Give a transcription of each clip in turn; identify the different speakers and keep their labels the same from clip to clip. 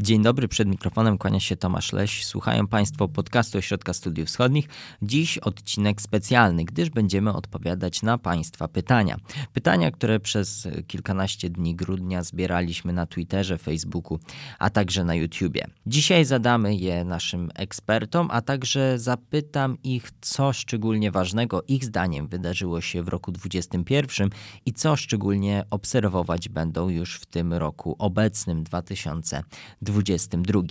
Speaker 1: Dzień dobry, przed mikrofonem kłania się Tomasz Leś. Słuchają Państwo podcastu Ośrodka Studiów Wschodnich. Dziś odcinek specjalny, gdyż będziemy odpowiadać na Państwa pytania. Pytania, które przez kilkanaście dni grudnia zbieraliśmy na Twitterze, Facebooku, a także na YouTubie. Dzisiaj zadamy je naszym ekspertom, a także zapytam ich, co szczególnie ważnego ich zdaniem wydarzyło się w roku 2021 i co szczególnie obserwować będą już w tym roku obecnym 2020. 2022.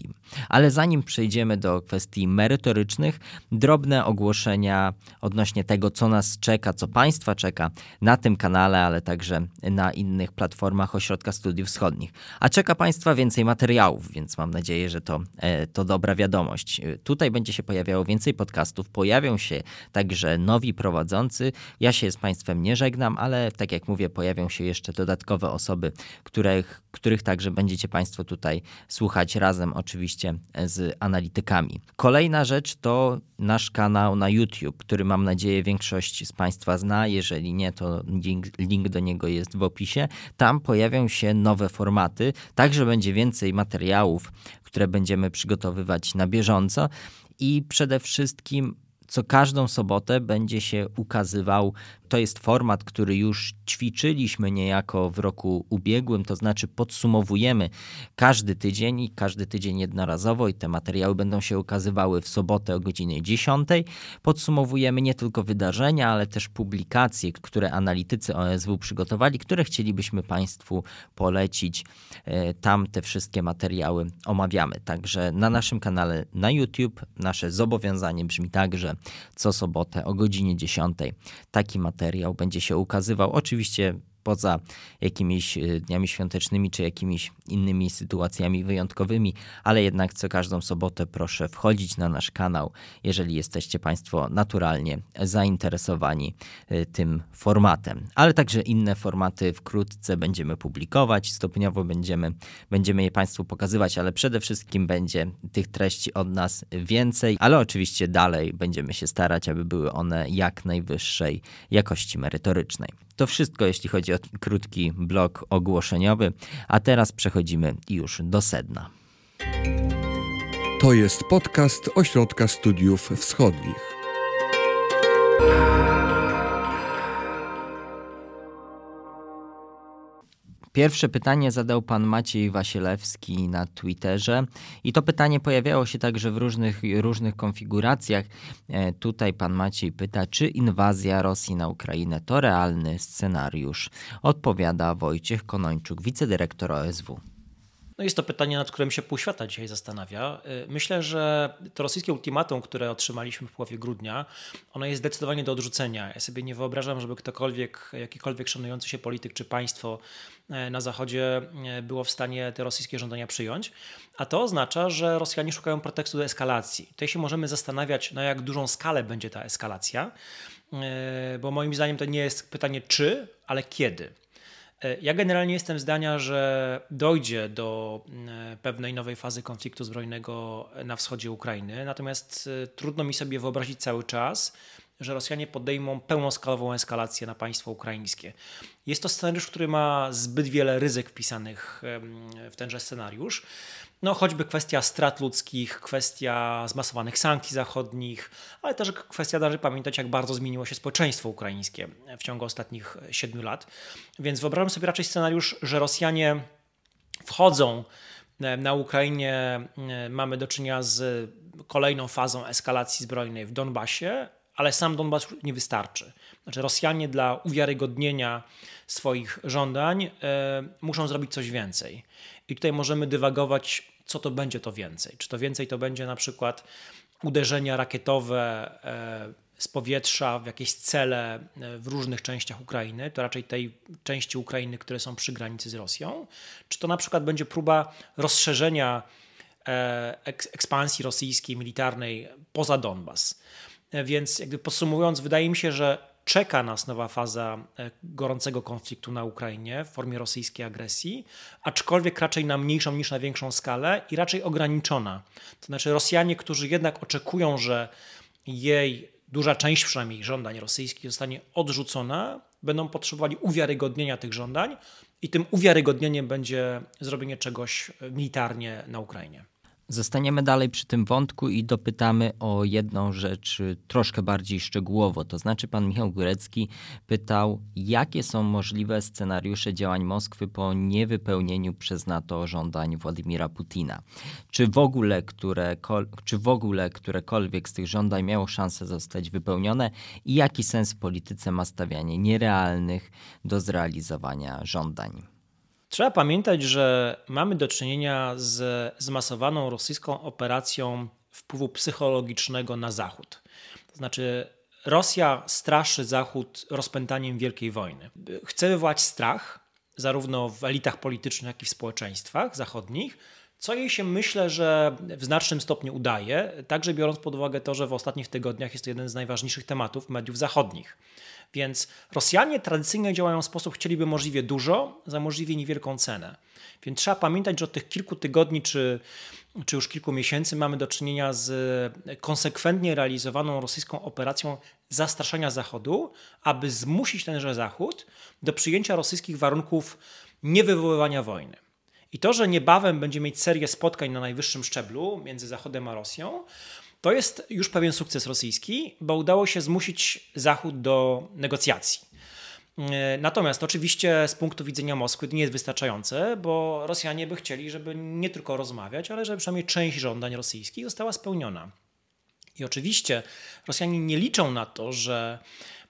Speaker 1: Ale zanim przejdziemy do kwestii merytorycznych, drobne ogłoszenia odnośnie tego, co nas czeka, co Państwa czeka na tym kanale, ale także na innych platformach Ośrodka Studiów Wschodnich. A czeka Państwa więcej materiałów, więc mam nadzieję, że to, e, to dobra wiadomość. Tutaj będzie się pojawiało więcej podcastów, pojawią się także nowi prowadzący. Ja się z Państwem nie żegnam, ale tak jak mówię, pojawią się jeszcze dodatkowe osoby, których, których także będziecie Państwo tutaj słuchać razem oczywiście z analitykami. Kolejna rzecz to nasz kanał na YouTube, który mam nadzieję większość z Państwa zna. Jeżeli nie, to link, link do niego jest w opisie. Tam pojawią się nowe formaty, także będzie więcej materiałów, które będziemy przygotowywać na bieżąco i przede wszystkim co każdą sobotę będzie się ukazywał to jest format, który już ćwiczyliśmy niejako w roku ubiegłym, to znaczy podsumowujemy każdy tydzień i każdy tydzień jednorazowo i te materiały będą się ukazywały w sobotę o godzinie 10. Podsumowujemy nie tylko wydarzenia, ale też publikacje, które analitycy OSW przygotowali, które chcielibyśmy Państwu polecić. E, tam te wszystkie materiały omawiamy. Także na naszym kanale na YouTube nasze zobowiązanie brzmi tak, że co sobotę o godzinie 10 taki materiał będzie się ukazywał. Oczywiście poza jakimiś y, dniami świątecznymi czy jakimiś innymi sytuacjami wyjątkowymi, ale jednak co każdą sobotę proszę wchodzić na nasz kanał, jeżeli jesteście Państwo naturalnie zainteresowani y, tym formatem. Ale także inne formaty wkrótce będziemy publikować, stopniowo będziemy, będziemy je Państwu pokazywać, ale przede wszystkim będzie tych treści od nas więcej, ale oczywiście dalej będziemy się starać, aby były one jak najwyższej jakości merytorycznej. To wszystko, jeśli chodzi o krótki blok ogłoszeniowy, a teraz przechodzimy już do sedna.
Speaker 2: To jest podcast Ośrodka Studiów Wschodnich.
Speaker 1: Pierwsze pytanie zadał pan Maciej Wasielewski na Twitterze i to pytanie pojawiało się także w różnych, różnych konfiguracjach. E, tutaj pan Maciej pyta, czy inwazja Rosji na Ukrainę to realny scenariusz? Odpowiada Wojciech Konończuk, wicedyrektor OSW.
Speaker 3: No jest to pytanie, nad którym się pół świata dzisiaj zastanawia. Y, myślę, że to rosyjskie ultimatum, które otrzymaliśmy w połowie grudnia, ono jest zdecydowanie do odrzucenia. Ja sobie nie wyobrażam, żeby ktokolwiek, jakikolwiek szanujący się polityk czy państwo e, na Zachodzie e, było w stanie te rosyjskie żądania przyjąć. A to oznacza, że Rosjanie szukają pretekstu do eskalacji. Tutaj się możemy zastanawiać, na jak dużą skalę będzie ta eskalacja, bo moim zdaniem to nie jest pytanie czy, ale kiedy. E, ja generalnie jestem zdania, że dojdzie do e, pewnej nowej fazy konfliktu zbrojnego na wschodzie Ukrainy, natomiast e, trudno mi sobie wyobrazić cały czas, że Rosjanie podejmą pełnoskalową eskalację na państwo ukraińskie. Jest to scenariusz, który ma zbyt wiele ryzyk wpisanych w tenże scenariusz. No, choćby kwestia strat ludzkich, kwestia zmasowanych sankcji zachodnich, ale też kwestia, należy pamiętać, jak bardzo zmieniło się społeczeństwo ukraińskie w ciągu ostatnich siedmiu lat. Więc wyobrażam sobie raczej scenariusz, że Rosjanie wchodzą na Ukrainie, mamy do czynienia z kolejną fazą eskalacji zbrojnej w Donbasie, ale sam Donbas nie wystarczy. Znaczy, Rosjanie dla uwiarygodnienia swoich żądań e, muszą zrobić coś więcej. I tutaj możemy dywagować, co to będzie to więcej. Czy to więcej to będzie na przykład uderzenia rakietowe e, z powietrza w jakieś cele e, w różnych częściach Ukrainy, to raczej tej części Ukrainy, które są przy granicy z Rosją, czy to na przykład będzie próba rozszerzenia ekspansji rosyjskiej militarnej poza Donbas. Więc jakby podsumowując, wydaje mi się, że czeka nas nowa faza e, gorącego konfliktu na Ukrainie w formie rosyjskiej agresji, aczkolwiek raczej na mniejszą niż na większą skalę i raczej ograniczona. To znaczy Rosjanie, którzy jednak oczekują, że jej duża część przynajmniej żądań rosyjskich zostanie odrzucona, będą potrzebowali uwiarygodnienia tych żądań i tym uwiarygodnieniem będzie zrobienie czegoś militarnie na Ukrainie.
Speaker 1: Zostaniemy dalej przy tym wątku i dopytamy o jedną rzecz troszkę bardziej szczegółowo. To znaczy, pan Michał Górecki pytał, jakie są możliwe scenariusze działań Moskwy po niewypełnieniu przez NATO żądań Władimira Putina. Czy w ogóle, które, czy w ogóle którekolwiek z tych żądań miało szansę zostać wypełnione i jaki sens w polityce ma stawianie nierealnych do zrealizowania żądań?
Speaker 3: Trzeba pamiętać, że mamy do czynienia z zmasowaną rosyjską operacją wpływu psychologicznego na Zachód. To znaczy, Rosja straszy Zachód rozpętaniem wielkiej wojny. Chce wywołać strach, zarówno w elitach politycznych, jak i w społeczeństwach zachodnich, co jej się myślę, że w znacznym stopniu udaje, także biorąc pod uwagę to, że w ostatnich tygodniach jest to jeden z najważniejszych tematów mediów zachodnich. Więc Rosjanie tradycyjnie działają w sposób, chcieliby możliwie dużo za możliwie niewielką cenę. Więc trzeba pamiętać, że od tych kilku tygodni czy, czy już kilku miesięcy mamy do czynienia z konsekwentnie realizowaną rosyjską operacją zastraszania Zachodu, aby zmusić tenże Zachód do przyjęcia rosyjskich warunków niewywoływania wojny. I to, że niebawem będzie mieć serię spotkań na najwyższym szczeblu między Zachodem a Rosją, to jest już pewien sukces rosyjski, bo udało się zmusić Zachód do negocjacji. E, natomiast oczywiście z punktu widzenia Moskwy to nie jest wystarczające, bo Rosjanie by chcieli, żeby nie tylko rozmawiać, ale żeby przynajmniej część żądań rosyjskich została spełniona. I oczywiście Rosjanie nie liczą na to, że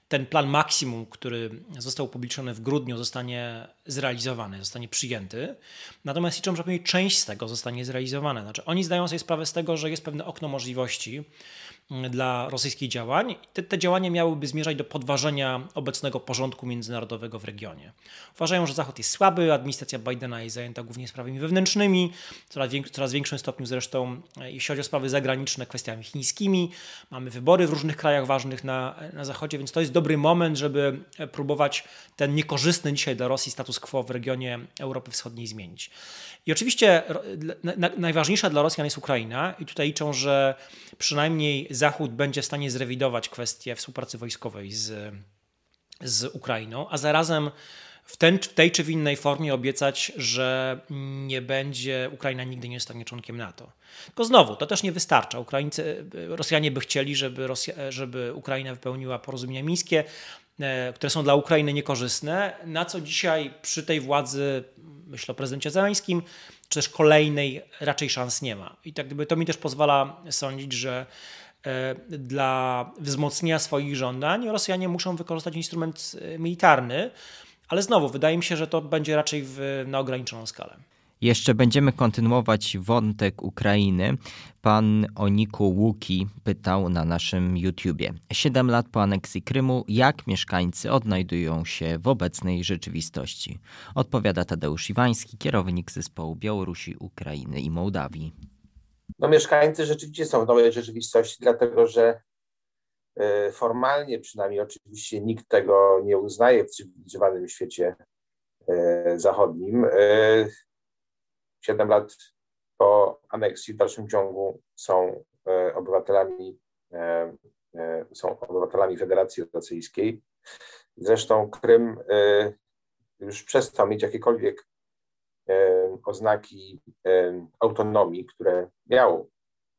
Speaker 3: ten plan maksimum, który został upubliczniony w grudniu, zostanie zrealizowany, zostanie przyjęty. Natomiast liczą, że część z tego zostanie zrealizowana. Znaczy, oni zdają sobie sprawę z tego, że jest pewne okno możliwości, dla rosyjskich działań. Te, te, działania miałyby zmierzać do podważenia obecnego porządku międzynarodowego w regionie. Uważają, że Zachód jest słaby, administracja Bidena jest zajęta głównie sprawami wewnętrznymi, coraz, coraz większym stopniu zresztą, e, jeśli chodzi o sprawy zagraniczne, kwestiami chińskimi. Mamy wybory w różnych krajach ważnych na, na Zachodzie, więc to jest dobry moment, żeby e, próbować ten niekorzystny dzisiaj dla Rosji status quo w regionie Europy Wschodniej zmienić. I oczywiście najważniejsza dla Rosjan jest Ukraina i tutaj liczą, że przynajmniej Zachód będzie w stanie zrewidować kwestię współpracy wojskowej z, z Ukrainą, a zarazem w, ten, w tej czy w innej formie obiecać, że nie będzie, Ukraina nigdy nie zostanie członkiem NATO. Tylko znowu, to też nie wystarcza. Ukraińcy, Rosjanie by chcieli, żeby, Rosja, żeby Ukraina wypełniła porozumienia mińskie, e, które są dla Ukrainy niekorzystne, na co dzisiaj przy tej władzy, myślę o prezydencie Zeleńskim, czy też kolejnej raczej szans nie ma. I tak gdyby to mi też pozwala sądzić, że dla wzmocnienia swoich żądań Rosjanie muszą wykorzystać instrument e, militarny, ale znowu wydaje mi się, że to będzie raczej w, na ograniczoną skalę.
Speaker 1: Jeszcze będziemy kontynuować wątek Ukrainy. Pan Oniku Łuki pytał na naszym YouTubie. Siedem lat po aneksji Krymu, jak mieszkańcy odnajdują się w obecnej rzeczywistości? Odpowiada Tadeusz Iwański, kierownik zespołu Białorusi, Ukrainy i Mołdawii
Speaker 4: no mieszkańcy rzeczywiście są w nowej rzeczywistości, dlatego że e, formalnie przynajmniej oczywiście nikt tego nie uznaje w cywilizowanym świecie e, zachodnim. E, siedem lat po aneksji w dalszym ciągu są obywatelami, są obywatelami Federacji Rosyjskiej. Zresztą Krym już przestał mieć jakiekolwiek oznaki autonomii, które miał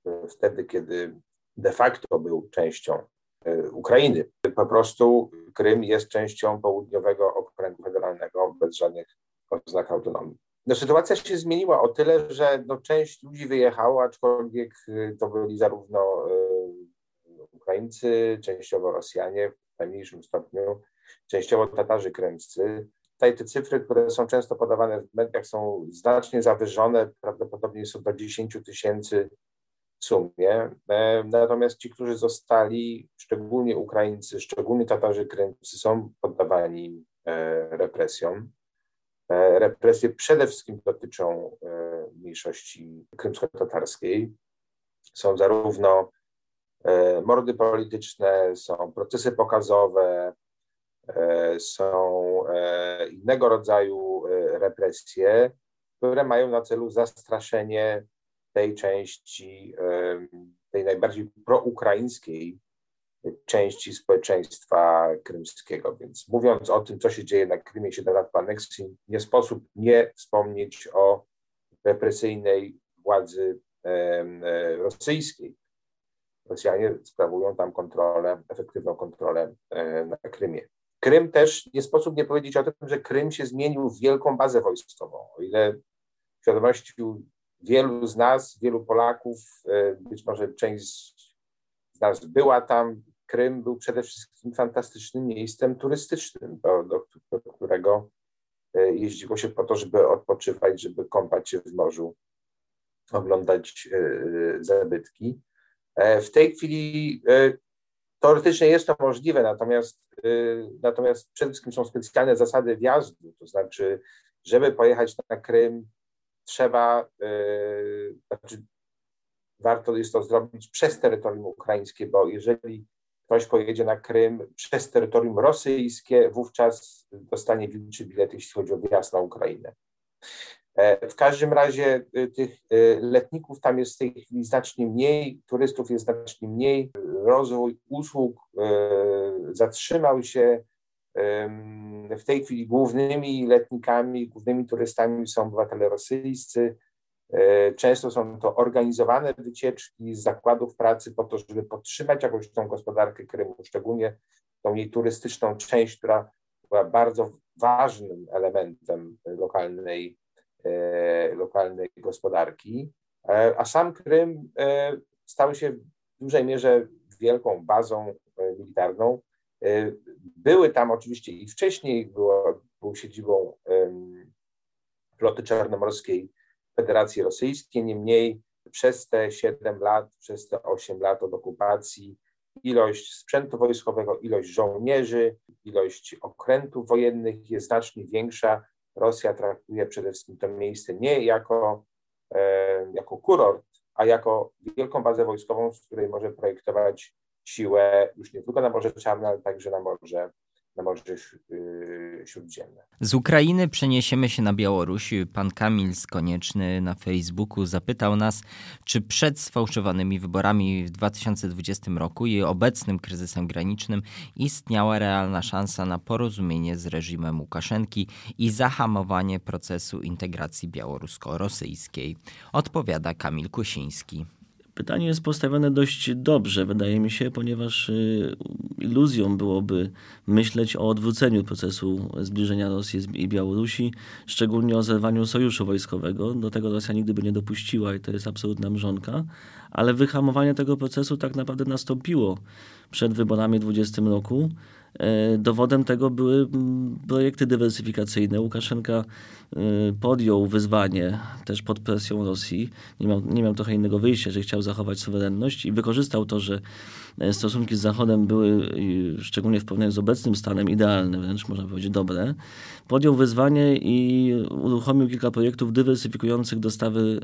Speaker 4: e, wtedy, kiedy de facto był częścią e, Ukrainy. Po prostu Krym jest częścią południowego okręgu federalnego bez żadnych oznak autonomii. No, sytuacja się zmieniła o tyle, że no, część ludzi wyjechało, aczkolwiek e, to byli zarówno Ukraińcy, częściowo Rosjanie w najmniejszym stopniu, częściowo Tatarzy krymscy, Tutaj te cyfry, które są często podawane w mediach, są znacznie zawyżone, prawdopodobnie są do 10 tysięcy w sumie. E, natomiast ci, którzy zostali, szczególnie Ukraińcy, szczególnie Tatarzy Krymscy, są poddawani e, represjom. E, represje przede wszystkim dotyczą mniejszości krymsko-tatarskiej. Są zarówno mordy polityczne, są procesy pokazowe, są e, innego rodzaju e, represje, które mają na celu zastraszenie tej części, tej najbardziej proukraińskiej części społeczeństwa krymskiego. Więc mówiąc o tym, co się dzieje na Krymie 7 lat po aneksji, nie sposób nie wspomnieć o represyjnej władzy e, rosyjskiej. Rosjanie sprawują tam kontrolę, efektywną kontrolę e, na Krymie. Krym też nie sposób nie powiedzieć o tym, że Krym się zmienił w wielką bazę wojskową. O ile w świadomości wielu z nas, wielu Polaków, e, być może część z nas była tam, Krym był przede wszystkim fantastycznym miejscem turystycznym, do, do, do którego e, jeździło się po to, żeby odpoczywać, żeby kąpać się w morzu, oglądać zabytki. W tej chwili Teoretycznie jest to możliwe, natomiast, y, natomiast przede wszystkim są specjalne zasady wjazdu, to znaczy, żeby pojechać na Krym, trzeba, y, znaczy, warto jest to zrobić przez terytorium ukraińskie, bo jeżeli ktoś pojedzie na Krym przez terytorium rosyjskie, wówczas dostanie wilczy bilet, jeśli chodzi o wjazd na Ukrainę. E, w każdym razie y, tych y, letników tam jest w tej chwili znacznie mniej, turystów jest znacznie mniej, rozwój usług zatrzymał się. W tej chwili głównymi letnikami, głównymi turystami są obywatele rosyjscy. E, często są to organizowane wycieczki z zakładów pracy po to, żeby podtrzymać jakąś tą gospodarkę Krymu, szczególnie tą jej turystyczną część, która była bardzo ważnym elementem lokalnej E, lokalnej gospodarki, e, a sam Krym e, stał się w dużej mierze wielką bazą militarną. Były tam oczywiście i wcześniej, było, był siedzibą floty czarnomorskiej Federacji Rosyjskiej, niemniej przez te 7 lat, przez te 8 lat od okupacji ilość sprzętu wojskowego, ilość żołnierzy, ilość okrętów wojennych jest znacznie większa Rosja traktuje przede wszystkim to miejsce nie jako, e, jako kurort, a jako wielką bazę wojskową, z której może projektować siłę już nie tylko na Morze Czarne, ale także na Morze na Morze y, Śródziemne.
Speaker 1: Z Ukrainy przeniesiemy się na Białoruś. Pan Kamil Skonieczny na Facebooku zapytał nas, czy przed sfałszowanymi wyborami w 2020 roku i obecnym kryzysem granicznym istniała realna szansa na porozumienie z reżimem Łukaszenki i zahamowanie procesu integracji białorusko-rosyjskiej. Odpowiada Kamil Kusiński.
Speaker 5: Pytanie jest postawione dość dobrze, wydaje mi się, ponieważ y, iluzją byłoby myśleć o odwróceniu procesu zbliżenia Rosji i Białorusi, szczególnie o zerwaniu sojuszu wojskowego. Do tego Rosja nigdy by nie dopuściła i to jest absolutna mrzonka, ale wyhamowanie tego procesu tak naprawdę nastąpiło przed wyborami w 2020 roku. E, dowodem tego były mm, projekty dywersyfikacyjne. Łukaszenka e, podjął wyzwanie też pod presją Rosji. Nie miał, nie miał trochę innego wyjścia, że chciał zachować suwerenność i wykorzystał to, że e, stosunki z Zachodem były, szczególnie w porównaniu z obecnym stanem, idealne, wręcz można powiedzieć dobre. Podjął wyzwanie i uruchomił kilka projektów dywersyfikujących dostawy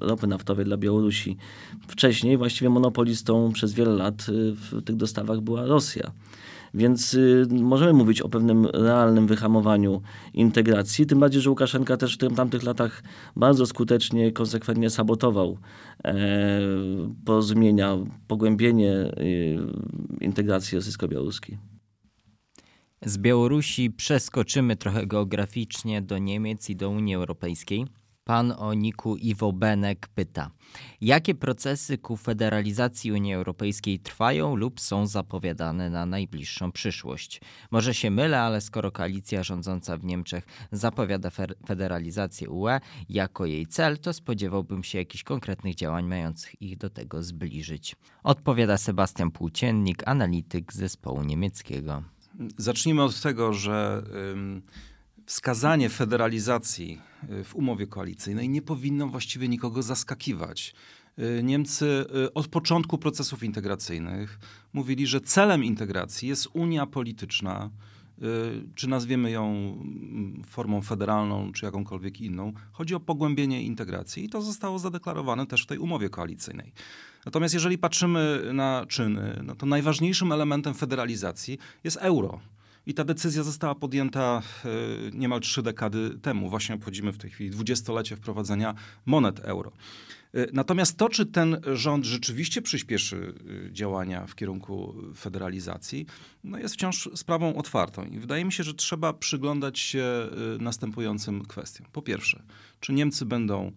Speaker 5: ropy naftowej dla Białorusi. Wcześniej właściwie monopolistą przez wiele lat w tych dostawach była Rosja. Więc y, możemy mówić o pewnym realnym wyhamowaniu integracji, tym bardziej, że Łukaszenka też w tamtych latach bardzo skutecznie, konsekwentnie sabotował e, porozumienia, pogłębienie y, integracji rosyjsko-białoruskiej.
Speaker 1: Z Białorusi przeskoczymy trochę geograficznie do Niemiec i do Unii Europejskiej. Pan o niku Iwo Benek pyta, jakie procesy ku federalizacji Unii Europejskiej trwają lub są zapowiadane na najbliższą przyszłość? Może się mylę, ale skoro koalicja rządząca w Niemczech zapowiada federalizację UE jako jej cel, to spodziewałbym się jakichś konkretnych działań mających ich do tego zbliżyć. Odpowiada Sebastian Płóciennik, analityk zespołu niemieckiego.
Speaker 6: Zacznijmy od tego, że wskazanie federalizacji y, w umowie koalicyjnej nie powinno właściwie nikogo zaskakiwać. Y, Niemcy y, od początku procesów integracyjnych mówili, że celem integracji jest unia polityczna, czy nazwiemy ją mm, formą federalną, czy jakąkolwiek inną. Chodzi o pogłębienie integracji i to zostało zadeklarowane też w tej umowie koalicyjnej. Natomiast jeżeli patrzymy na czyny, no to najważniejszym elementem federalizacji jest euro. I ta decyzja została podjęta e, niemal trzy dekady temu. Właśnie obchodzimy w tej chwili dwudziestolecie wprowadzenia monet euro. Natomiast to, czy ten rząd rzeczywiście przyspieszy działania w kierunku federalizacji, no jest wciąż sprawą otwartą. I wydaje mi się, że trzeba przyglądać się następującym kwestiom. Po pierwsze, czy Niemcy będą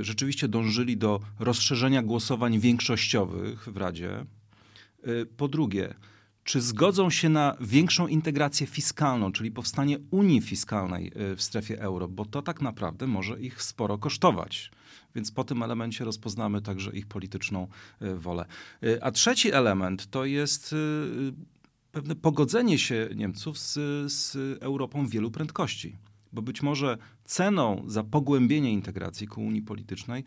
Speaker 6: rzeczywiście dążyli do rozszerzenia głosowań większościowych w Radzie? Po drugie, czy zgodzą się na większą integrację fiskalną, czyli powstanie Unii Fiskalnej y, w strefie euro, bo to tak naprawdę może ich sporo kosztować. Więc po tym elemencie rozpoznamy także ich polityczną y, wolę. Y, a trzeci element to jest pewne pogodzenie się Niemców z, z Europą wielu prędkości. Bo być może ceną za pogłębienie integracji ku Unii Politycznej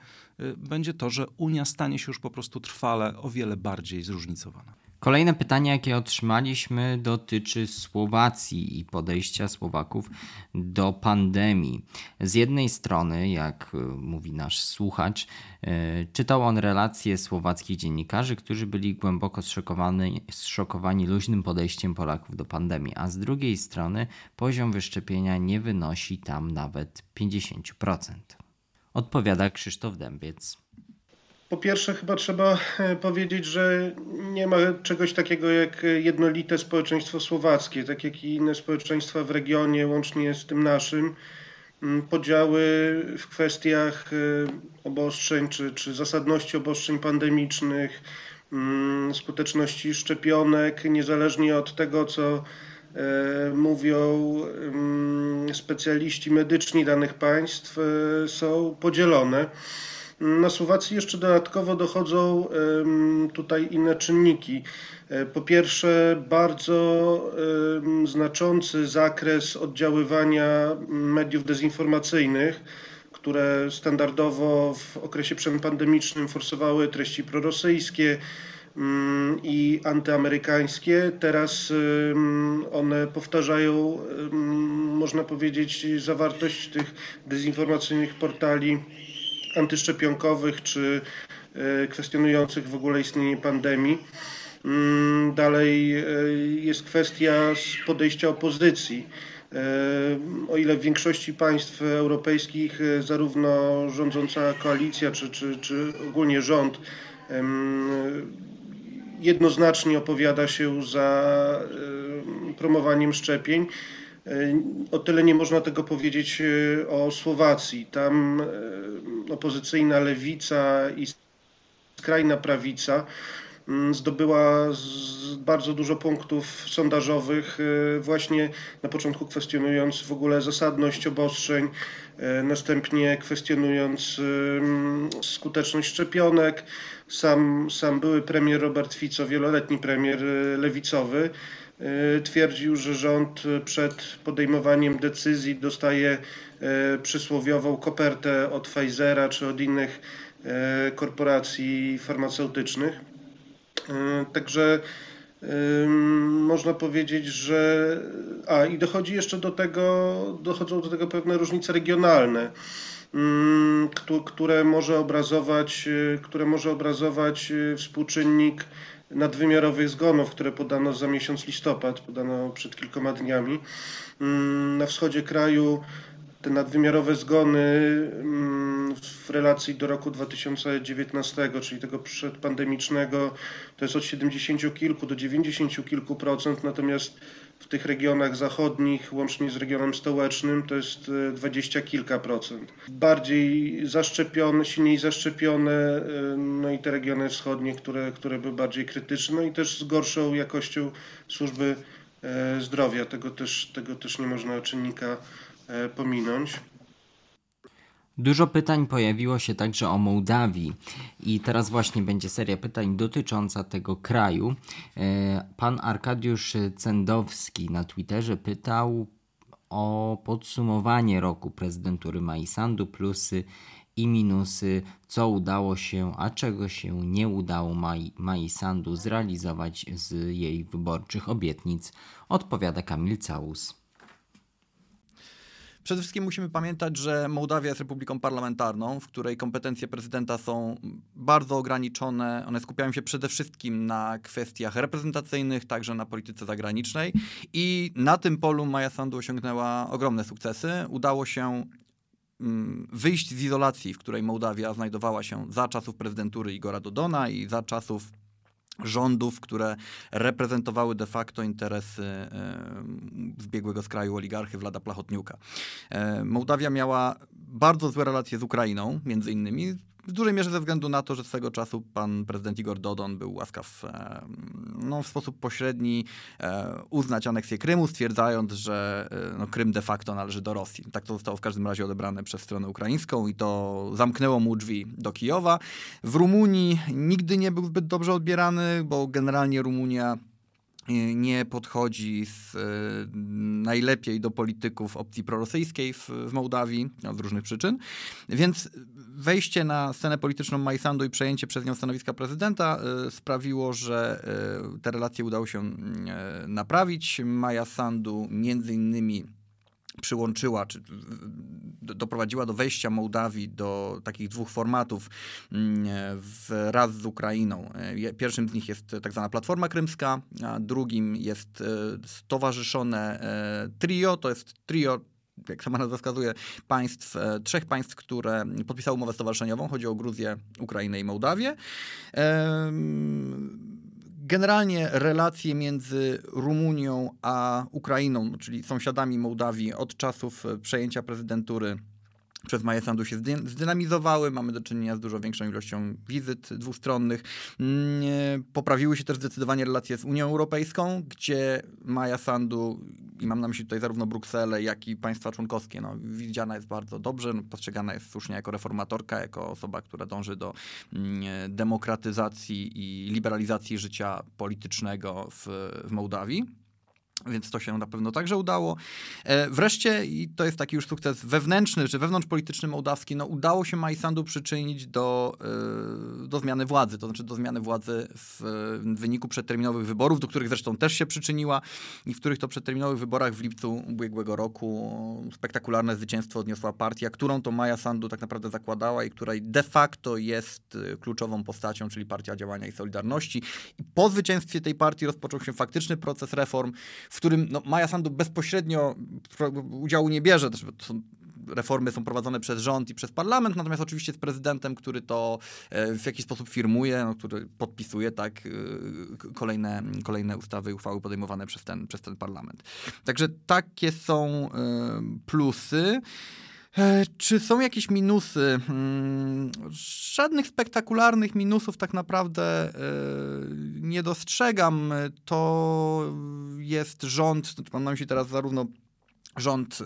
Speaker 6: będzie to, że Unia stanie się już po prostu trwale o wiele bardziej zróżnicowana.
Speaker 1: Kolejne pytanie, jakie otrzymaliśmy, dotyczy Słowacji i podejścia Słowaków do pandemii. Z jednej strony, jak e, mówi nasz słuchacz, e, czytał on relacje słowackich dziennikarzy, którzy byli głęboko zszokowani, zszokowani luźnym podejściem Polaków do pandemii, a z drugiej strony poziom wyszczepienia nie wynosi tam nawet 50%. Odpowiada Krzysztof Dębiec.
Speaker 7: Po pierwsze, chyba trzeba e, powiedzieć, że nie ma czegoś takiego jak jednolite społeczeństwo słowackie, tak jak i inne społeczeństwa w regionie, łącznie z tym naszym. Mm, podziały w kwestiach e, obostrzeń czy, czy zasadności obostrzeń pandemicznych, mm, skuteczności szczepionek, niezależnie od tego, co e, mówią mm, specjaliści medyczni danych państw, są podzielone. Na Słowacji jeszcze dodatkowo dochodzą tutaj inne czynniki. E, po pierwsze, bardzo znaczący zakres oddziaływania mediów dezinformacyjnych, które standardowo w okresie przedpandemicznym forsowały treści prorosyjskie mm, i antyamerykańskie. Teraz one powtarzają, można powiedzieć, zawartość tych dezinformacyjnych portali antyszczepionkowych czy e, kwestionujących w ogóle istnienie pandemii. Mm, dalej e, jest kwestia podejścia opozycji. E, o ile w większości państw europejskich zarówno rządząca koalicja czy, czy, czy ogólnie rząd jednoznacznie opowiada się za promowaniem szczepień, o tyle nie można tego powiedzieć o Słowacji. Tam opozycyjna lewica i skrajna prawica mm, zdobyła bardzo dużo punktów sondażowych, y, właśnie na początku kwestionując w ogóle zasadność obostrzeń, y, następnie kwestionując y, skuteczność szczepionek. Sam, sam były premier Robert Fico, wieloletni premier lewicowy, twierdził, że rząd przed podejmowaniem decyzji dostaje E, przysłowiową kopertę od Pfizera czy od innych e, korporacji farmaceutycznych. E, także można powiedzieć, że. A i dochodzi jeszcze do tego, dochodzą do tego pewne różnice regionalne, mm, które może obrazować, które może obrazować współczynnik nadwymiarowych zgonów, które podano za miesiąc listopad, podano przed kilkoma dniami. Mm, na wschodzie kraju te nadwymiarowe zgony mm, w relacji do roku 2019, czyli tego przedpandemicznego, to jest od 70 kilku do 90 kilku procent, natomiast w tych regionach zachodnich, łącznie z regionem stołecznym, to jest e, dwadzieścia kilka procent. Bardziej zaszczepione, silniej zaszczepione, e, no i te regiony wschodnie, które, które były bardziej krytyczne, no i też z gorszą jakością służby e, zdrowia. Tego też, tego też nie można czynnika pominąć.
Speaker 1: Dużo pytań pojawiło się także o Mołdawii i teraz właśnie będzie seria pytań dotycząca tego kraju. E, pan Arkadiusz Cendowski na Twitterze pytał o podsumowanie roku prezydentury Majsandu, plusy i minusy, co udało się, a czego się nie udało Majsandu zrealizować z jej wyborczych obietnic, odpowiada Kamil Całus.
Speaker 8: Przede wszystkim musimy pamiętać, że Mołdawia jest republiką parlamentarną, w której kompetencje prezydenta są bardzo ograniczone. One skupiają się przede wszystkim na kwestiach reprezentacyjnych, także na polityce zagranicznej. I na tym polu Maja Sandu osiągnęła ogromne sukcesy. Udało się mm, wyjść z izolacji, w której Mołdawia znajdowała się za czasów prezydentury Igora Dodona i za czasów rządów, które reprezentowały de facto interesy zbiegłego z kraju oligarchy Wlada Plachotniuka. Mołdawia miała bardzo złe relacje z Ukrainą, między innymi, w dużej mierze ze względu na to, że swego czasu pan prezydent Igor Dodon był łaskaw no, w sposób pośredni uznać aneksję Krymu, stwierdzając, że no, Krym de facto należy do Rosji. Tak to zostało w każdym razie odebrane przez stronę ukraińską i to zamknęło mu drzwi do Kijowa. W Rumunii nigdy nie był zbyt dobrze odbierany, bo generalnie Rumunia nie podchodzi z, e, najlepiej do polityków opcji prorosyjskiej w, w Mołdawii no, z różnych przyczyn. Więc wejście na scenę polityczną Majsandu i przejęcie przez nią stanowiska prezydenta y, sprawiło, że y, te relacje udało się naprawić. Maja Sandu między innymi przyłączyła, czy doprowadziła do wejścia Mołdawii do takich dwóch formatów mm, wraz z Ukrainą. Pierwszym z nich jest tak zwana Platforma Krymska, a drugim jest stowarzyszone trio, to jest trio jak sama nazwa wskazuje, państw, e, trzech państw, które podpisały umowę stowarzyszeniową. Chodzi o Gruzję, Ukrainę i Mołdawię. Generalnie relacje między Rumunią a Ukrainą, czyli sąsiadami Mołdawii od czasów przejęcia prezydentury przez Maję Sandu się zdynamizowały, mamy do czynienia z dużo większą ilością wizyt dwustronnych. Mm, poprawiły się też zdecydowanie relacje z Unią Europejską, gdzie Maja Sandu, i mam na myśli tutaj zarówno Brukselę, jak i państwa członkowskie, no, widziana jest bardzo dobrze, no, postrzegana jest słusznie jako reformatorka, jako osoba, która dąży do mm, demokratyzacji i liberalizacji życia politycznego w, w Mołdawii. Więc to się na pewno także udało. E, wreszcie, i to jest taki już sukces wewnętrzny, czy wewnątrzpolityczny mołdawski, no udało się Majsandu przyczynić do, e, do zmiany władzy, to znaczy do zmiany władzy w wyniku przedterminowych wyborów, do których zresztą też się przyczyniła i w których to przedterminowych wyborach w lipcu ubiegłego roku spektakularne zwycięstwo odniosła partia, którą to Maja Sandu tak naprawdę zakładała i której de facto jest e, kluczową postacią, czyli Partia Działania i Solidarności. I po zwycięstwie tej partii rozpoczął się faktyczny proces reform, w którym no, Maja Sandu bezpośrednio udziału nie bierze. Też reformy są prowadzone przez rząd i przez parlament, natomiast oczywiście z prezydentem, który to e, w jakiś sposób firmuje, no, który podpisuje tak, e, kolejne, kolejne ustawy i uchwały podejmowane przez ten, przez ten parlament. Także takie są e, plusy. Czy są jakieś minusy? Hmm, żadnych spektakularnych minusów tak naprawdę nie dostrzegam. To jest rząd, mam na myśli teraz zarówno rząd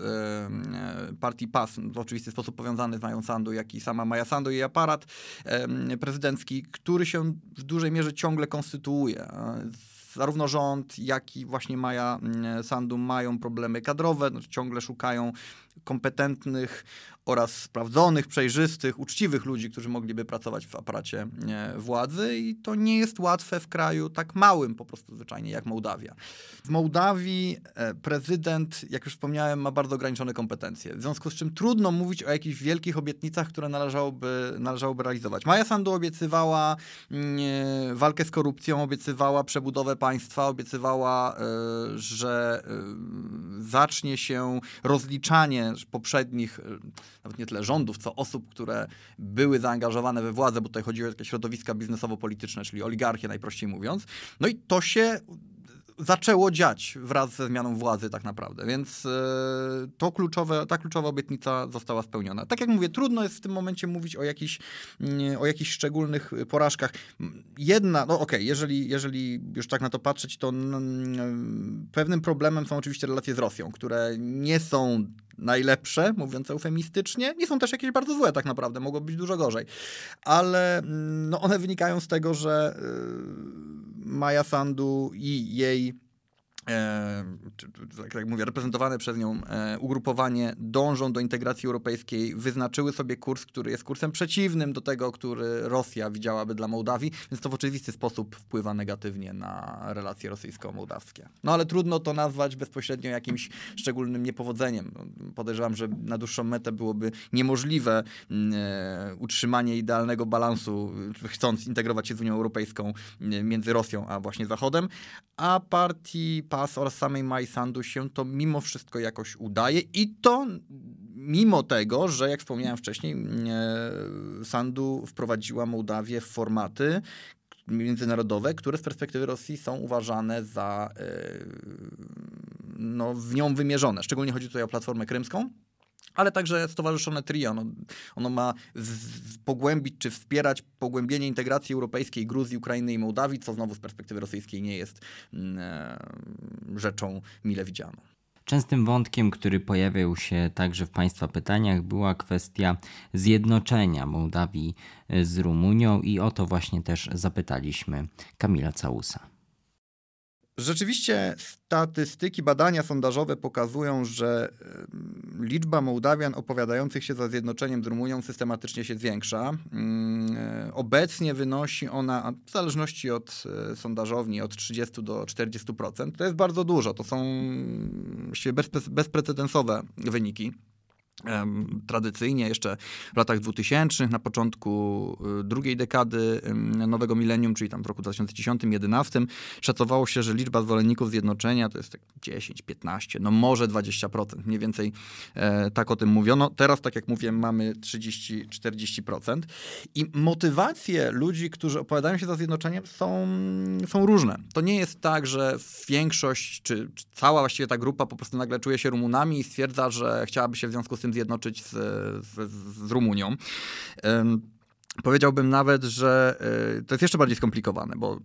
Speaker 8: partii PAS, w oczywisty sposób powiązany z Mają Sandu, jak i sama Maja Sandu i jej aparat prezydencki, który się w dużej mierze ciągle konstytuuje zarówno rząd, jak i właśnie Maja Sandu mają problemy kadrowe, znaczy ciągle szukają kompetentnych oraz sprawdzonych, przejrzystych, uczciwych ludzi, którzy mogliby pracować w aparacie władzy i to nie jest łatwe w kraju tak małym po prostu zwyczajnie jak Mołdawia. W Mołdawii e, prezydent, jak już wspomniałem, ma bardzo ograniczone kompetencje, w związku z czym trudno mówić o jakichś wielkich obietnicach, które należałoby, należałoby realizować. Maja Sandu obiecywała walkę z korupcją, obiecywała przebudowę państwa, obiecywała, e, że e, zacznie się rozliczanie poprzednich nawet nie tyle rządów, co osób, które były zaangażowane we władzę, bo tutaj chodziło o takie środowiska biznesowo-polityczne, czyli oligarchię najprościej mówiąc. No i to się zaczęło dziać wraz ze zmianą władzy tak naprawdę, więc e, to kluczowe, ta kluczowa obietnica została spełniona. Tak jak mówię, trudno jest w tym momencie mówić o jakichś, mm, o jakichś szczególnych porażkach. Jedna, no okej, okay, jeżeli, jeżeli już tak na to patrzeć, to pewnym problemem są oczywiście relacje z Rosją, które nie są najlepsze, mówiąc eufemistycznie. Nie są też jakieś bardzo złe tak naprawdę, mogło być dużo gorzej. Ale mm, no, one wynikają z tego, że yy, Maja Sandu i jej tak jak mówię, reprezentowane przez nią e, ugrupowanie dążą do integracji europejskiej, wyznaczyły sobie kurs, który jest kursem przeciwnym do tego, który Rosja widziałaby dla Mołdawii, więc to w oczywisty sposób wpływa negatywnie na relacje rosyjsko-mołdawskie. No ale trudno to nazwać bezpośrednio jakimś szczególnym niepowodzeniem. Podejrzewam, że na dłuższą metę byłoby niemożliwe mm, e, utrzymanie idealnego balansu, chcąc integrować się z Unią Europejską między Rosją a właśnie Zachodem, a partii PAS oraz samej Mai Sandu się to mimo wszystko jakoś udaje i to mimo tego, że jak wspomniałem wcześniej, Sandu wprowadziła Mołdawię w formaty, międzynarodowe, które z perspektywy Rosji są uważane za no, w nią wymierzone. Szczególnie chodzi tutaj o Platformę Krymską, ale także Stowarzyszone Trio. Ono, ono ma z, pogłębić czy wspierać pogłębienie integracji europejskiej Gruzji, Ukrainy i Mołdawii, co znowu z perspektywy rosyjskiej nie jest mm, e, rzeczą mile widzianą.
Speaker 1: Częstym wątkiem, który pojawiał się także w Państwa pytaniach, była kwestia zjednoczenia Mołdawii z Rumunią i o to właśnie też zapytaliśmy Kamila Całusa.
Speaker 8: Rzeczywiście statystyki, badania sondażowe pokazują, że liczba Mołdawian opowiadających się za zjednoczeniem z Rumunią systematycznie się zwiększa. Mm, e, obecnie wynosi ona, w zależności od e, sondażowni, od 30 do 40%. To jest bardzo dużo. To są bezprecedensowe wyniki tradycyjnie jeszcze w latach 2000, na początku y, drugiej dekady nowego milenium, czyli tam w roku 2010-2011, szacowało się, że liczba zwolenników zjednoczenia to jest tak 10, 15, no może 20%, mniej więcej e, tak o tym mówiono. Teraz, tak jak mówię, mamy 30-40%. I motywacje ludzi, którzy opowiadają się za zjednoczeniem są, są różne. To nie jest tak, że większość, czy, czy cała właściwie ta grupa po prostu nagle czuje się Rumunami i stwierdza, że chciałaby się w związku z tym zjednoczyć z, z, z Rumunią. Powiedziałbym nawet, że e, to jest jeszcze bardziej skomplikowane, bo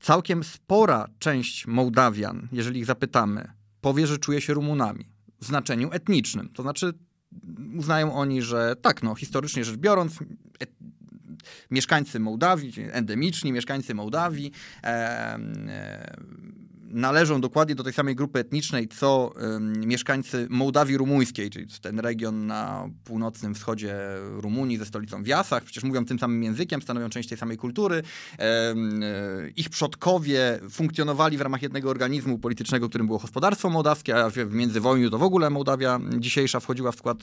Speaker 8: całkiem spora część Mołdawian, jeżeli ich zapytamy, powie, że czuje się Rumunami w znaczeniu etnicznym. To znaczy uznają oni, że tak, no, historycznie rzecz biorąc, et, mieszkańcy Mołdawii, endemiczni mieszkańcy Mołdawii, e, e, należą dokładnie do tej samej grupy etnicznej, co mieszkańcy Mołdawii Rumuńskiej, czyli ten region na północnym wschodzie Rumunii ze stolicą w Jasach. Przecież mówią tym samym językiem, stanowią część tej samej kultury. E, ich przodkowie funkcjonowali w ramach jednego organizmu politycznego, którym było gospodarstwo mołdawskie, a w międzywojniu to w ogóle Mołdawia dzisiejsza wchodziła w skład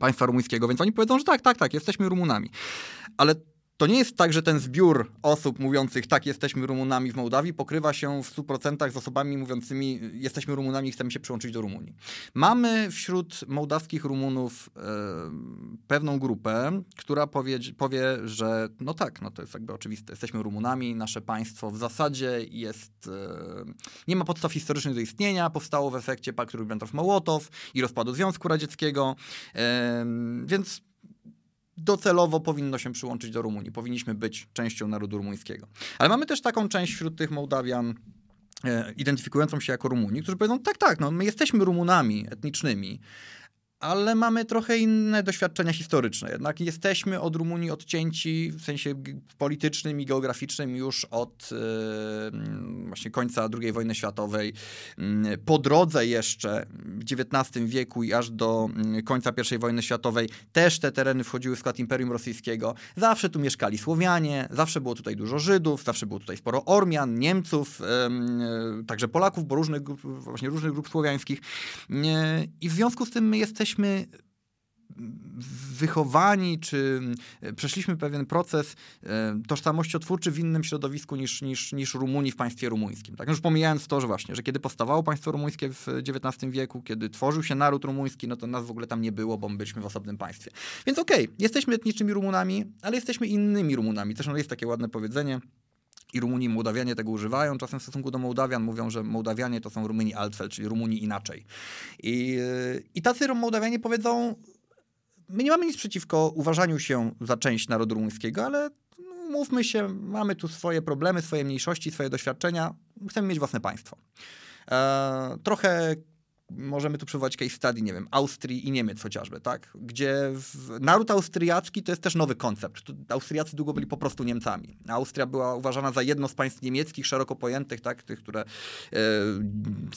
Speaker 8: państwa rumuńskiego, więc oni powiedzą, że tak, tak, tak, jesteśmy Rumunami. Ale to nie jest tak, że ten zbiór osób mówiących tak, jesteśmy Rumunami w Mołdawii pokrywa się w 100% z osobami mówiącymi jesteśmy Rumunami i chcemy się przyłączyć do Rumunii. Mamy wśród mołdawskich Rumunów e, pewną grupę, która powie, powie, że no tak, no to jest jakby oczywiste, jesteśmy Rumunami, nasze państwo w zasadzie jest, e, nie ma podstaw historycznych do istnienia, powstało w efekcie paktu Ribbentrop-Mołotow i rozpadu Związku Radzieckiego, e, więc docelowo powinno się przyłączyć do Rumunii. Powinniśmy być częścią narodu rumuńskiego. Ale mamy też taką część wśród tych Mołdawian, e, identyfikującą się jako Rumuni, którzy powiedzą, tak, tak, no, my jesteśmy Rumunami etnicznymi, ale mamy trochę inne doświadczenia historyczne. Jednak jesteśmy od Rumunii odcięci w sensie politycznym i geograficznym już od yy, właśnie końca II wojny światowej. Yy, po drodze jeszcze w XIX wieku i aż do yy, końca I wojny światowej też te tereny wchodziły w skład Imperium Rosyjskiego. Zawsze tu mieszkali Słowianie, zawsze było tutaj dużo Żydów, zawsze było tutaj sporo Ormian, Niemców, także Polaków, bo różnych, właśnie różnych grup słowiańskich. I w związku z tym my jesteśmy jesteśmy wychowani, czy e, przeszliśmy pewien proces e, tożsamościotwórczy w innym środowisku niż, niż, niż Rumuni w państwie rumuńskim. Tak? Już pomijając to, że właśnie, że kiedy powstawało państwo rumuńskie w XIX wieku, kiedy tworzył się naród rumuński, no to nas w ogóle tam nie było, bo my byliśmy w osobnym państwie. Więc okej, okay, jesteśmy etnicznymi Rumunami, ale jesteśmy innymi Rumunami. Zresztą jest takie ładne powiedzenie, i Rumuni Mołdawianie tego używają. Czasem w stosunku do Mołdawian mówią, że Mołdawianie to są Rumuni Altfeld, czyli Rumuni inaczej. I, i tacy Mołdawianie powiedzą, my nie mamy nic przeciwko uważaniu się za część narodu rumuńskiego, ale mówmy się, mamy tu swoje problemy, swoje mniejszości, swoje doświadczenia, chcemy mieć własne państwo. E, trochę możemy tu przywołać case study, nie wiem, Austrii i Niemiec chociażby, tak? Gdzie w, naród austriacki to jest też nowy koncept. Austriacy długo byli po prostu Niemcami. Austria była uważana za jedno z państw niemieckich, szeroko pojętych, tak? Tych, które e,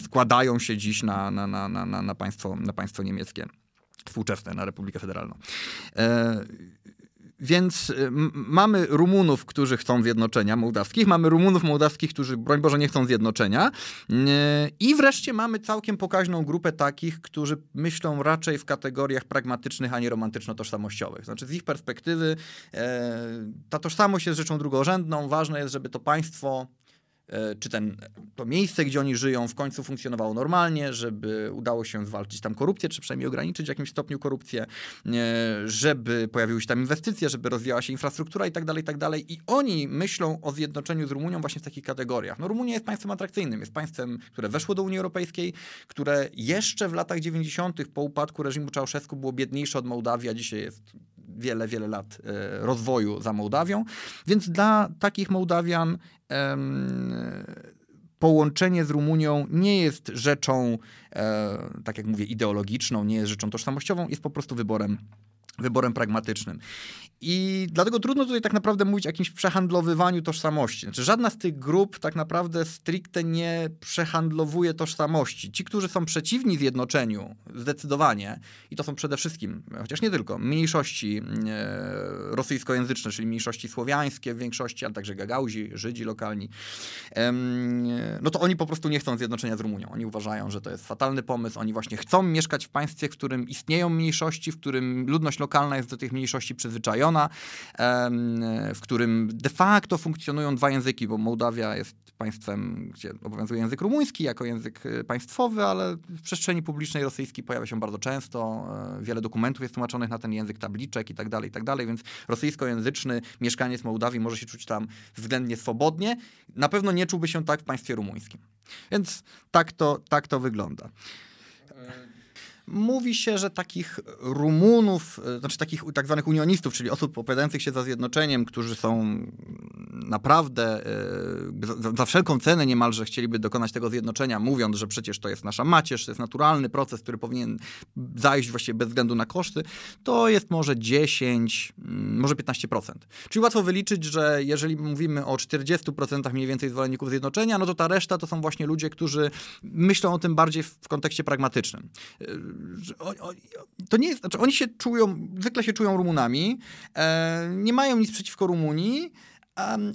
Speaker 8: składają się dziś na, na, na, na, na, państwo, na państwo niemieckie współczesne, na Republikę Federalną. E, więc y, mamy Rumunów, którzy chcą zjednoczenia mołdawskich, mamy Rumunów mołdawskich, którzy broń Boże nie chcą zjednoczenia y, i wreszcie mamy całkiem pokaźną grupę takich, którzy myślą raczej w kategoriach pragmatycznych, a nie romantyczno-tożsamościowych. Znaczy z ich perspektywy e, ta tożsamość jest rzeczą drugorzędną, ważne jest, żeby to państwo czy ten, to miejsce, gdzie oni żyją, w końcu funkcjonowało normalnie, żeby udało się zwalczyć tam korupcję, czy przynajmniej ograniczyć w jakimś stopniu korupcję, żeby pojawiły się tam inwestycje, żeby rozwijała się infrastruktura i tak dalej, i tak dalej. I oni myślą o zjednoczeniu z Rumunią właśnie w takich kategoriach. No Rumunia jest państwem atrakcyjnym, jest państwem, które weszło do Unii Europejskiej, które jeszcze w latach 90. po upadku reżimu Czałszewsku było biedniejsze od Mołdawii, a dzisiaj jest wiele, wiele lat e, rozwoju za Mołdawią. Więc dla takich Mołdawian połączenie z Rumunią nie jest rzeczą, e, tak jak mówię, ideologiczną, nie jest rzeczą tożsamościową, jest po prostu wyborem wyborem pragmatycznym. I dlatego trudno tutaj tak naprawdę mówić o jakimś przehandlowywaniu tożsamości. Znaczy, żadna z tych grup tak naprawdę stricte nie przehandlowuje tożsamości. Ci, którzy są przeciwni zjednoczeniu, zdecydowanie, i to są przede wszystkim, chociaż nie tylko, mniejszości e, rosyjskojęzyczne, czyli mniejszości słowiańskie w większości, ale także Gagauzi, Żydzi lokalni, no to oni po prostu nie chcą zjednoczenia z Rumunią. Oni uważają, że to jest fatalny pomysł. Oni właśnie chcą mieszkać w państwie, w którym istnieją mniejszości, w którym ludność lokalna jest do tych mniejszości przyzwyczajona, w którym de facto funkcjonują dwa języki, bo Mołdawia jest państwem, gdzie obowiązuje język rumuński jako język e, państwowy, ale w przestrzeni publicznej rosyjskiej pojawia się bardzo często. E, wiele dokumentów jest tłumaczonych na ten język, tabliczek i tak dalej, i tak dalej, więc rosyjskojęzyczny mieszkaniec Mołdawii może się czuć tam względnie swobodnie. Na pewno nie czułby się tak w państwie rumuńskim. Więc tak to, tak to wygląda. Mówi się, że takich Rumunów, e, znaczy takich tak zwanych unionistów, czyli osób opowiadających się za zjednoczeniem, którzy są naprawdę e, za, za, wszelką cenę niemalże chcieliby dokonać tego zjednoczenia, mówiąc, że przecież to jest nasza macierz, to jest naturalny proces, który powinien zajść właściwie bez względu na koszty, to jest może 10, mm, może 15%. Czyli łatwo wyliczyć, że jeżeli mówimy o 40% mniej więcej zwolenników zjednoczenia, no to ta reszta to są właśnie ludzie, którzy myślą o tym bardziej w kontekście pragmatycznym e, to nie jest, znaczy oni się czują, zwykle się czują Rumunami, e, nie mają nic przeciwko Rumunii,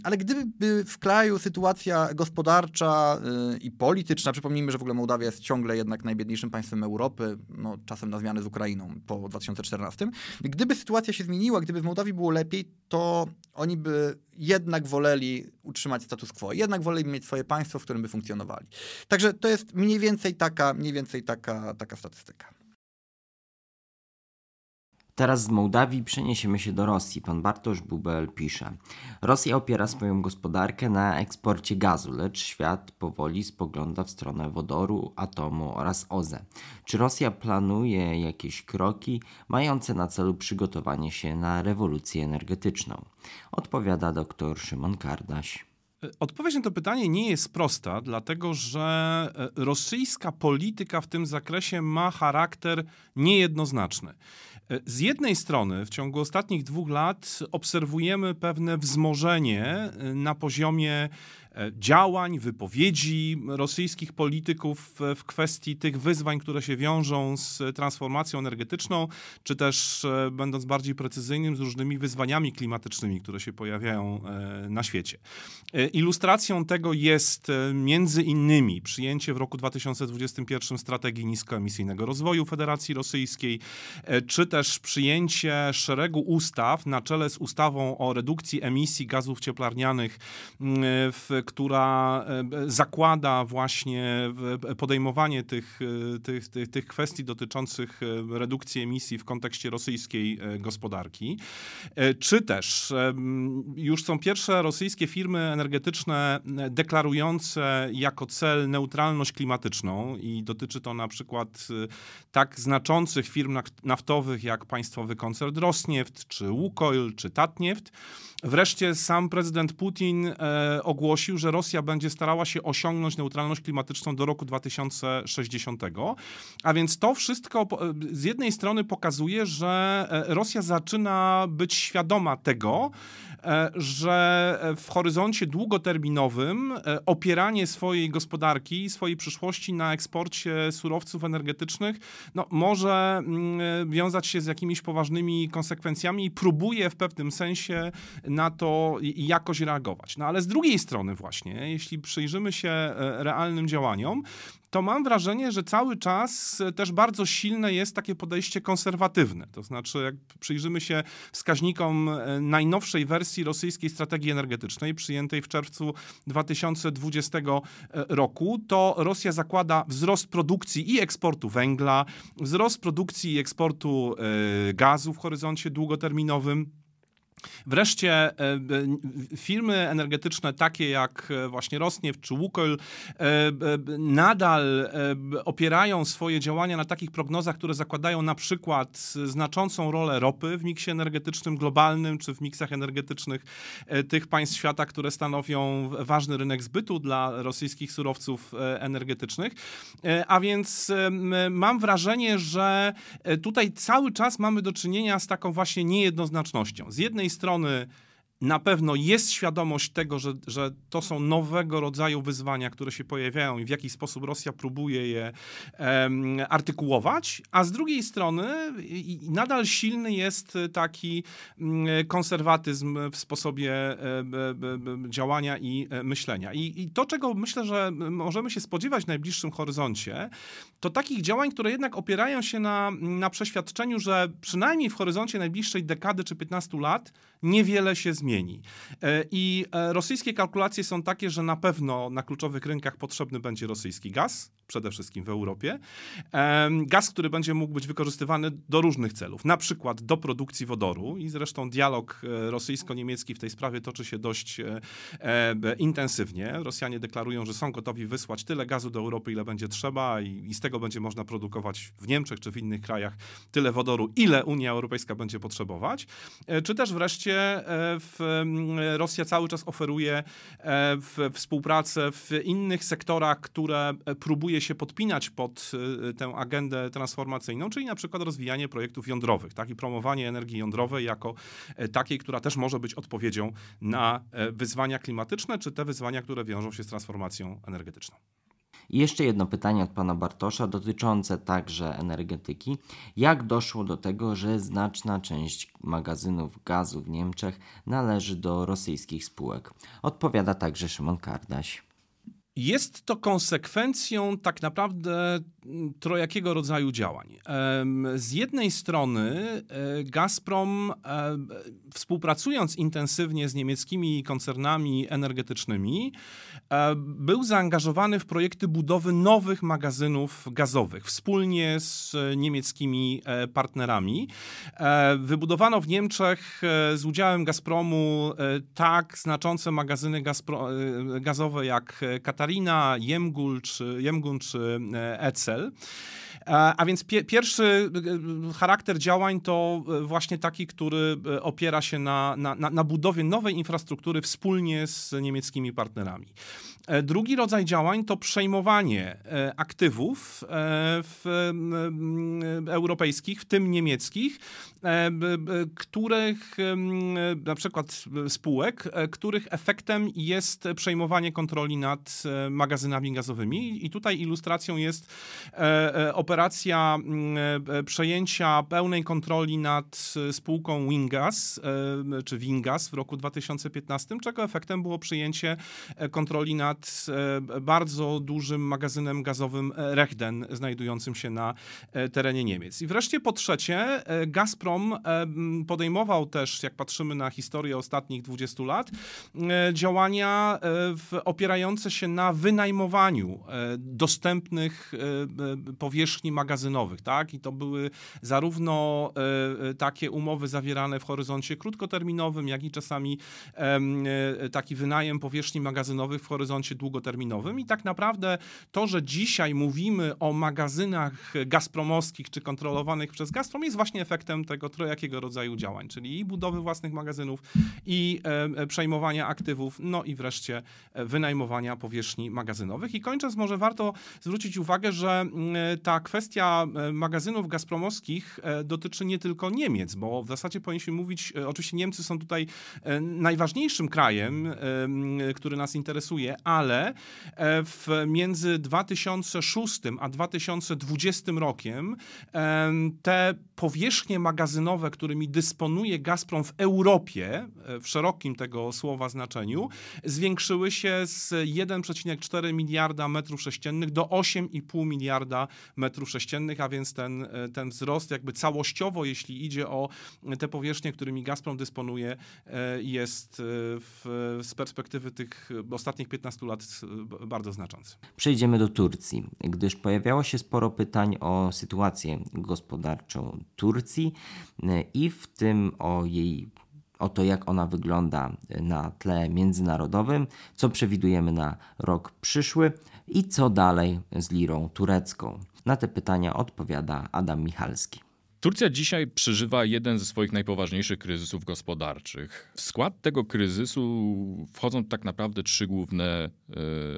Speaker 8: ale gdyby w kraju sytuacja gospodarcza y, i polityczna, przypomnijmy, że w ogóle Mołdawia jest ciągle jednak najbiedniejszym państwem Europy, no, czasem na zmianę z Ukrainą po 2014, gdyby sytuacja się zmieniła, gdyby w Mołdawii było lepiej, to oni by jednak woleli utrzymać status quo, jednak woleli mieć swoje państwo, w którym by funkcjonowali. Także to jest mniej więcej taka, mniej więcej taka, taka statystyka.
Speaker 1: Teraz z Mołdawii przeniesiemy się do Rosji. Pan Bartosz Bubel pisze: Rosja opiera swoją gospodarkę na eksporcie gazu, lecz świat powoli spogląda w stronę wodoru, atomu oraz OZE. Czy Rosja planuje jakieś kroki mające na celu przygotowanie się na rewolucję energetyczną? Odpowiada dr Szymon Kardaś.
Speaker 9: Odpowiedź na to pytanie nie jest prosta, dlatego że e, rosyjska polityka w tym zakresie ma charakter niejednoznaczny. E, z jednej strony w ciągu ostatnich dwóch lat obserwujemy pewne wzmożenie e, na poziomie działań, wypowiedzi rosyjskich polityków w kwestii tych wyzwań, które się wiążą z transformacją energetyczną, czy też, e, będąc bardziej precyzyjnym, z różnymi wyzwaniami klimatycznymi, które się pojawiają e, na świecie. Ilustracją tego jest między innymi przyjęcie w roku 2021 strategii niskoemisyjnego rozwoju Federacji Rosyjskiej, czy też przyjęcie szeregu ustaw na czele z ustawą o redukcji emisji gazów cieplarnianych w która e, zakłada właśnie podejmowanie tych, e, tych, tych, tych kwestii dotyczących e, redukcji emisji w kontekście rosyjskiej gospodarki. Czy też już są pierwsze rosyjskie firmy energetyczne deklarujące jako cel neutralność klimatyczną i dotyczy to na przykład tak znaczących firm naftowych jak państwowy koncern Rosnieft, czy Łukoil, czy Tatnieft. Wreszcie sam prezydent Putin e, ogłosił, że Rosja będzie starała się osiągnąć neutralność klimatyczną do roku 2060. A więc to wszystko z jednej strony pokazuje, że e, Rosja zaczyna być świadoma tego, że w horyzoncie długoterminowym e, opieranie swojej gospodarki, swojej przyszłości na eksporcie surowców energetycznych no, może mm, wiązać się z jakimiś poważnymi konsekwencjami i próbuje w pewnym sensie na to jakoś reagować. No ale z drugiej strony właśnie, jeśli przyjrzymy się realnym działaniom, to mam wrażenie, że cały czas też bardzo silne jest takie podejście konserwatywne. To znaczy, jak przyjrzymy się wskaźnikom e, najnowszej wersji rosyjskiej strategii energetycznej, przyjętej w czerwcu 2020 e, roku, to Rosja zakłada wzrost produkcji i eksportu węgla, wzrost produkcji i eksportu e, gazu w horyzoncie długoterminowym. Wreszcie e, e, firmy energetyczne takie jak e, właśnie Rosneft czy Łukoil nadal opierają swoje działania na takich prognozach, które zakładają na przykład znaczącą rolę ropy w miksie energetycznym globalnym czy w miksach energetycznych tych państw świata, które stanowią ważny rynek zbytu dla rosyjskich surowców energetycznych. A więc mam wrażenie, że tutaj cały czas mamy do czynienia z taką właśnie niejednoznacznością. Z jednej strony na pewno jest świadomość tego, że, że to są nowego rodzaju wyzwania, które się pojawiają i w jaki sposób Rosja próbuje je um, artykułować, a z drugiej strony nadal silny jest taki um, konserwatyzm w sposobie e, działania i e, myślenia. I, I, to, czego myślę, że możemy się spodziewać w najbliższym horyzoncie, to takich działań, które jednak opierają się na, na przeświadczeniu, że przynajmniej w horyzoncie najbliższej dekady czy 15 lat niewiele się zmieni. E, I e, rosyjskie kalkulacje są takie, że na pewno na kluczowych rynkach potrzebny będzie rosyjski gaz, przede wszystkim w Europie. Gaz, który będzie mógł być wykorzystywany do różnych celów, na przykład do produkcji wodoru i zresztą dialog e, rosyjsko-niemiecki w tej sprawie toczy się dość intensywnie. Rosjanie deklarują, że są gotowi wysłać tyle gazu do Europy, ile będzie trzeba i, z tego będzie można produkować w Niemczech czy w innych krajach tyle wodoru, ile Unia Europejska będzie potrzebować. Czy też wreszcie E, Rosja cały czas oferuje e, współpracę w innych sektorach, które e, próbuje się podpinać pod tę agendę transformacyjną, czyli na przykład rozwijanie projektów jądrowych tak, i promowanie energii jądrowej jako takiej, która też może być odpowiedzią na wyzwania klimatyczne, czy te wyzwania, które wiążą się z transformacją energetyczną.
Speaker 1: I jeszcze jedno pytanie od pana Bartosza dotyczące także energetyki. Jak doszło do tego, że znaczna część magazynów gazu w Niemczech należy do rosyjskich spółek? Odpowiada także Szymon Kardaś.
Speaker 9: Jest to konsekwencją tak naprawdę trojakiego rodzaju działań. Z jednej strony e, Gazprom, e, współpracując intensywnie z niemieckimi koncernami energetycznymi, e, był zaangażowany w projekty budowy nowych magazynów gazowych wspólnie z niemieckimi partnerami. Wybudowano w Niemczech z udziałem Gazpromu tak znaczące magazyny gazowe jak Katarina, Jemgul czy, Jemgun czy Ece. Cel. A więc pie pierwszy e, charakter działań to e, właśnie taki, który e, opiera się na, na, na budowie nowej infrastruktury wspólnie z niemieckimi partnerami. Drugi rodzaj działań to przejmowanie aktywów w, europejskich, w tym niemieckich, których na przykład spółek, których efektem jest przejmowanie kontroli nad magazynami gazowymi. I tutaj ilustracją jest operacja e, przejęcia pełnej kontroli nad e, spółką Wingas, e, czy Wingas w roku 2015, czego efektem było przyjęcie kontroli nad bardzo dużym magazynem gazowym Rechden, znajdującym się na terenie Niemiec. I wreszcie po trzecie, Gazprom podejmował też, jak patrzymy na historię ostatnich 20 lat, działania opierające się na wynajmowaniu dostępnych powierzchni magazynowych, tak? I to były zarówno e, e, takie umowy zawierane w horyzoncie krótkoterminowym, jak i czasami e, taki wynajem powierzchni magazynowych w horyzoncie długoterminowym. I tak naprawdę to, że dzisiaj mówimy o magazynach gazpromowskich czy kontrolowanych przez Gazprom jest właśnie efektem tego trojakiego rodzaju działań, czyli i budowy własnych magazynów, i przejmowania aktywów, no i wreszcie wynajmowania powierzchni magazynowych. I kończąc, może warto zwrócić uwagę, że ta kwestia kwestia magazynów gazpromowskich dotyczy nie tylko Niemiec, bo w zasadzie powinniśmy mówić, oczywiście Niemcy są tutaj najważniejszym krajem, który nas interesuje, ale w, między 2006 a 2020 rokiem te powierzchnie magazynowe, którymi dysponuje Gazprom w Europie, w szerokim tego słowa znaczeniu, zwiększyły się z 1,4 miliarda metrów sześciennych do 8,5 miliarda metrów sześciennych, a więc ten, ten wzrost jakby całościowo, jeśli idzie o te powierzchnie, którymi Gazprom dysponuje, jest w, z perspektywy tych ostatnich 15 lat bardzo znaczący.
Speaker 1: Przejdziemy do Turcji, gdyż pojawiało się sporo pytań o sytuację gospodarczą Turcji i w tym o jej o to, jak ona wygląda na tle międzynarodowym, co przewidujemy na rok przyszły i co dalej z lirą turecką. Na te pytania odpowiada Adam Michalski.
Speaker 10: Turcja dzisiaj przeżywa jeden ze swoich najpoważniejszych kryzysów gospodarczych. W skład tego kryzysu wchodzą tak naprawdę trzy główne y,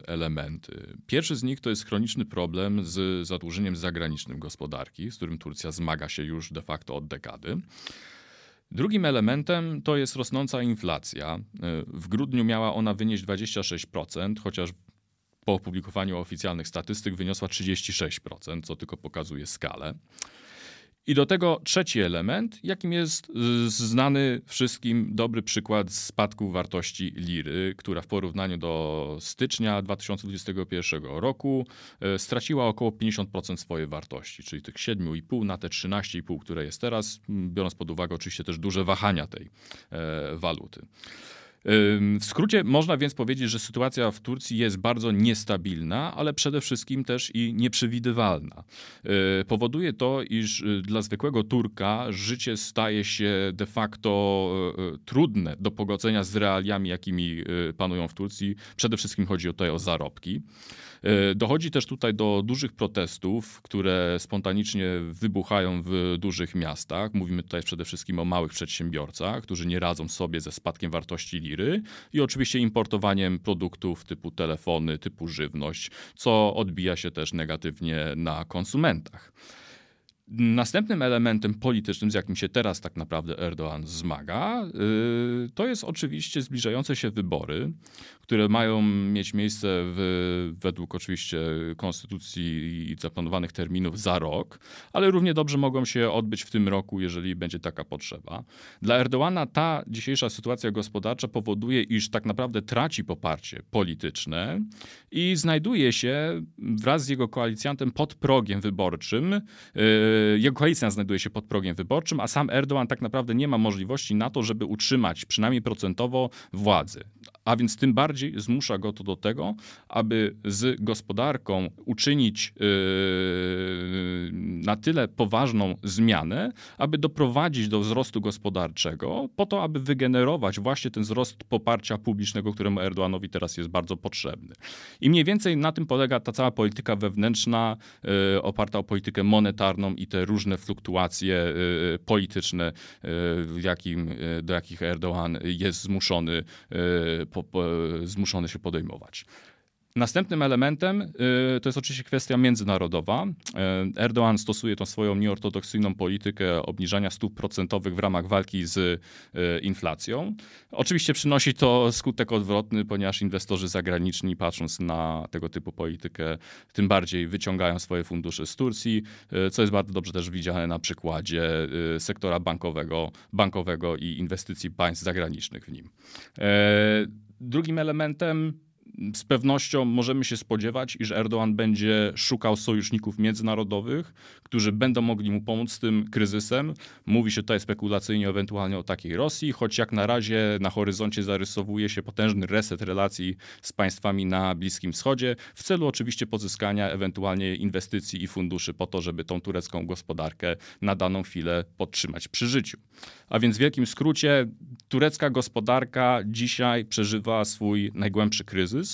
Speaker 10: elementy. Pierwszy z nich to jest chroniczny problem z zadłużeniem zagranicznym gospodarki, z którym Turcja zmaga się już de facto od dekady. Drugim elementem to jest rosnąca inflacja. W grudniu miała ona wynieść 26%, chociaż po opublikowaniu oficjalnych statystyk wyniosła 36%, co tylko pokazuje skalę. I do tego trzeci element, jakim jest znany wszystkim dobry przykład spadku wartości liry, która w porównaniu do stycznia 2021 roku e, straciła około 50% swojej wartości, czyli tych 7,5 na te 13,5, które jest teraz, biorąc pod uwagę oczywiście też duże wahania tej e, waluty. W skrócie można więc powiedzieć, że sytuacja w Turcji jest bardzo niestabilna, ale przede wszystkim też i nieprzewidywalna. E, powoduje to, iż y, dla zwykłego Turka życie staje się de facto e, e, trudne do pogodzenia z realiami, jakimi panują w Turcji. Przede wszystkim chodzi tutaj o zarobki. E, dochodzi też tutaj do dużych protestów, które spontanicznie wybuchają w dużych miastach. Mówimy tutaj przede wszystkim o małych przedsiębiorcach, którzy nie radzą sobie ze spadkiem wartości liry i oczywiście importowaniem produktów typu telefony, typu żywność, co odbija się też negatywnie na konsumentach. Następnym elementem politycznym, z jakim się teraz tak naprawdę Erdoğan zmaga, y, to jest oczywiście zbliżające się wybory, które mają mieć miejsce w, według oczywiście konstytucji i zaplanowanych terminów za rok, ale równie dobrze mogą się odbyć w tym roku, jeżeli będzie taka potrzeba. Dla Erdoğana ta dzisiejsza sytuacja gospodarcza powoduje, iż tak naprawdę traci poparcie polityczne i znajduje się wraz z jego koalicjantem pod progiem wyborczym y, jego koalicja znajduje się pod progiem wyborczym, a sam Erdoğan tak naprawdę nie ma możliwości na to, żeby utrzymać przynajmniej procentowo władzy. A więc tym bardziej zmusza go to do tego, aby z gospodarką uczynić yy, na tyle poważną zmianę, aby doprowadzić do wzrostu gospodarczego, po to, aby wygenerować właśnie ten wzrost poparcia publicznego, któremu Erdoğanowi teraz jest bardzo potrzebny. I mniej więcej na tym polega ta cała polityka wewnętrzna, yy, oparta o politykę monetarną i te różne fluktuacje yy, polityczne, jakim, do jakich Erdoğan jest zmuszony zmuszony się podejmować. Następnym elementem y, to jest oczywiście kwestia międzynarodowa. Y, Erdoğan stosuje tą swoją nieortodoksyjną politykę obniżania stóp procentowych w ramach walki z y, inflacją. Oczywiście przynosi to skutek odwrotny, ponieważ inwestorzy zagraniczni patrząc na tego typu politykę, tym bardziej wyciągają swoje fundusze z Turcji, co jest bardzo dobrze też widziane na przykładzie sektora bankowego, bankowego i inwestycji państw zagranicznych w nim. Drugim elementem z pewnością możemy się spodziewać, iż Erdoğan będzie szukał sojuszników międzynarodowych, którzy będą mogli mu pomóc z tym kryzysem. Mówi się tutaj spekulacyjnie ewentualnie o takiej Rosji, choć jak na razie na horyzoncie zarysowuje się potężny reset relacji z państwami na Bliskim Wschodzie, w celu oczywiście pozyskania ewentualnie inwestycji i funduszy po to, żeby tą turecką gospodarkę na daną chwilę podtrzymać przy życiu. A więc w wielkim skrócie turecka gospodarka dzisiaj przeżywa swój najgłębszy kryzys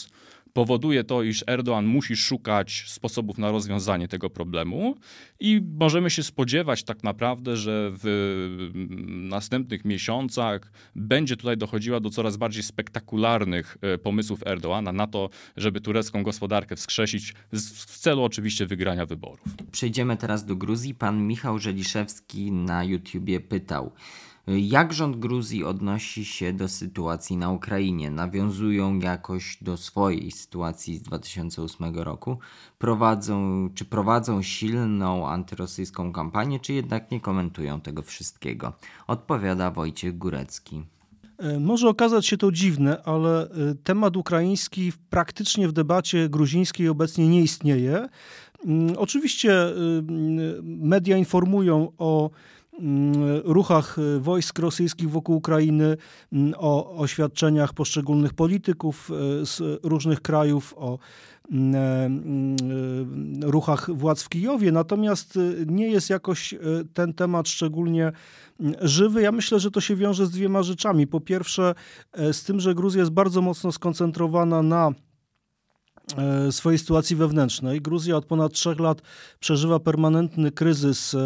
Speaker 10: powoduje to, iż Erdoğan musi szukać sposobów na rozwiązanie tego problemu i możemy się spodziewać tak naprawdę, że w następnych miesiącach będzie tutaj dochodziła do coraz bardziej spektakularnych e, pomysłów Erdoğana na to, żeby turecką gospodarkę wskrzesić w celu oczywiście wygrania wyborów.
Speaker 1: Przejdziemy teraz do Gruzji. Pan Michał Żeliszewski na YouTubie pytał, jak rząd Gruzji odnosi się do sytuacji na Ukrainie? Nawiązują jakoś do swojej sytuacji z 2008 roku? Prowadzą, czy prowadzą silną antyrosyjską kampanię, czy jednak nie komentują tego wszystkiego? Odpowiada Wojciech Górecki.
Speaker 11: E, może okazać się to dziwne, ale e, temat ukraiński praktycznie w debacie gruzińskiej obecnie nie istnieje. Mm, oczywiście e, media informują o ruchach y, wojsk rosyjskich wokół Ukrainy, mm, o oświadczeniach poszczególnych polityków y, z różnych krajów, o mm, e, ruchach władz w Kijowie, natomiast y, nie jest jakoś ten temat szczególnie żywy. Ja myślę, że to się wiąże z dwiema rzeczami. Po pierwsze, e, z tym, że Gruzja jest bardzo mocno skoncentrowana na E, swojej sytuacji wewnętrznej. Gruzja od ponad trzech lat przeżywa permanentny kryzys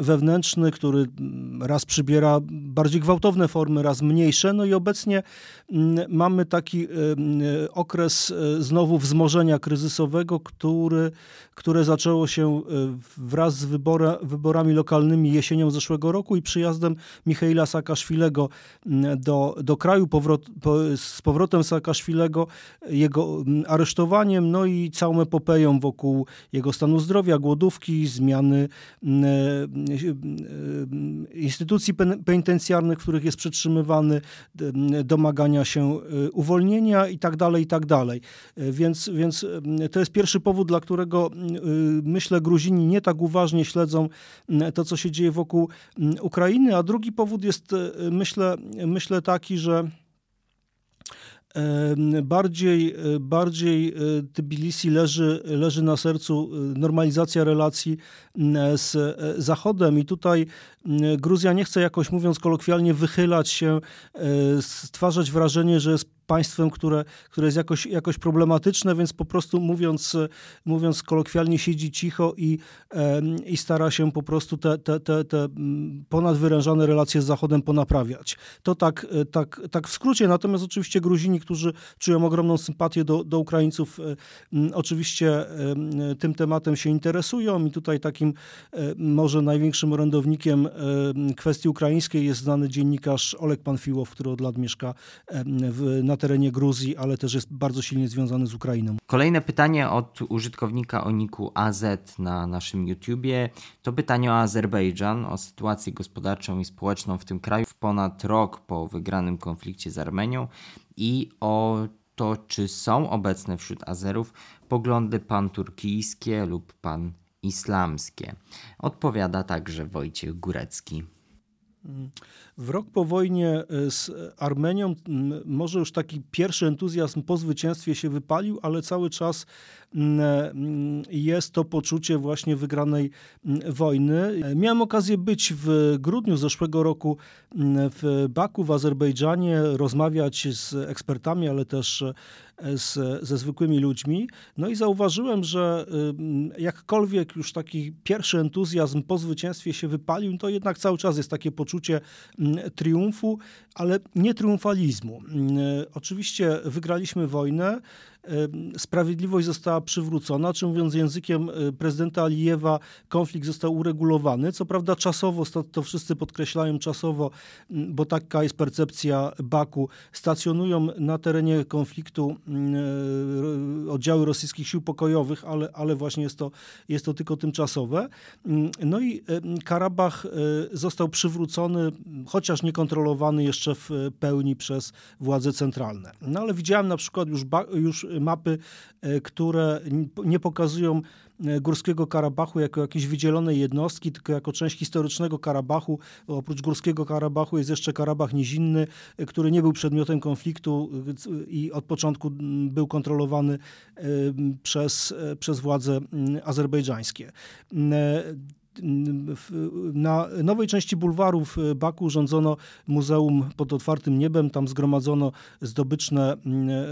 Speaker 11: wewnętrzny, który raz przybiera bardziej gwałtowne formy, raz mniejsze. No i obecnie mamy taki okres e, znowu wzmożenia kryzysowego, który, które zaczęło się e, wraz z wybora, wyborami lokalnymi jesienią zeszłego roku i przyjazdem Michaila Saakaszwilego do, do kraju, powrot, po, z powrotem Saakaszwilego, jego aresztowaniem no i całą epopeją wokół jego stanu zdrowia, głodówki, zmiany mm, e, e, instytucji penitencjarnych, w których jest przetrzymywany, domagania się e, uwolnienia i tak dalej, i tak. Więc, więc to jest pierwszy powód, dla którego myślę Gruzini nie tak uważnie śledzą to, co się dzieje wokół Ukrainy, a drugi powód jest myślę, myślę taki, że Bardziej, e, bardziej e, Tbilisi leży, leży na sercu e, normalizacja relacji z Zachodem. I tutaj Gruzja nie chce jakoś mówiąc kolokwialnie wychylać się, stwarzać wrażenie, że jest państwem, które, które jest jakoś, jakoś problematyczne, więc po prostu mówiąc, mówiąc kolokwialnie siedzi cicho i, i stara się po prostu te, te, te, te ponadwyrężane relacje z Zachodem ponaprawiać. To tak, tak, tak w skrócie, natomiast oczywiście Gruzini, którzy czują ogromną sympatię do, do Ukraińców, oczywiście tym tematem się interesują i tutaj takim może największym orędownikiem kwestii ukraińskiej jest znany dziennikarz Olek Panfiłow, który od lat mieszka w, na terenie Gruzji, ale też jest bardzo silnie związany z Ukrainą.
Speaker 1: Kolejne pytanie od użytkownika o niku AZ na naszym YouTubie. To pytanie o Azerbejdżan, o sytuację gospodarczą i społeczną w tym kraju w ponad rok po wygranym konflikcie z Armenią i o to, czy są obecne wśród Azerów poglądy panturkijskie lub pan islamskie. Odpowiada także Wojciech Górecki.
Speaker 11: W rok po wojnie e, z Armenią może już taki pierwszy entuzjazm po zwycięstwie się wypalił, ale cały czas jest to poczucie właśnie wygranej wojny. Miałem okazję być w grudniu zeszłego roku w Baku w Azerbejdżanie, rozmawiać z ekspertami, ale też z, ze zwykłymi ludźmi. No i zauważyłem, że jakkolwiek już taki pierwszy entuzjazm po zwycięstwie się wypalił, to jednak cały czas jest takie poczucie triumfu, ale nie triumfalizmu. Oczywiście wygraliśmy wojnę, sprawiedliwość została przywrócona, czy mówiąc językiem e, prezydenta Alijewa, konflikt został uregulowany. Co prawda czasowo, to wszyscy podkreślają czasowo, bo taka jest percepcja Baku, stacjonują na terenie konfliktu e, oddziały rosyjskich sił pokojowych, ale, ale właśnie jest to, jest to tylko tymczasowe. No i Karabach e, został przywrócony, chociaż niekontrolowany jeszcze w pełni przez władze centralne. No ale widziałem na przykład już, już mapy, e, które nie pokazują e, Górskiego Karabachu jako jakiejś wydzielonej jednostki, tylko jako część historycznego Karabachu. Oprócz Górskiego Karabachu jest jeszcze Karabach Nizinny, e, który nie był przedmiotem konfliktu i od początku był kontrolowany przez, przez władze azerbejdżańskie. Na nowej części bulwaru w Baku urządzono muzeum pod otwartym niebem. Tam zgromadzono zdobyczne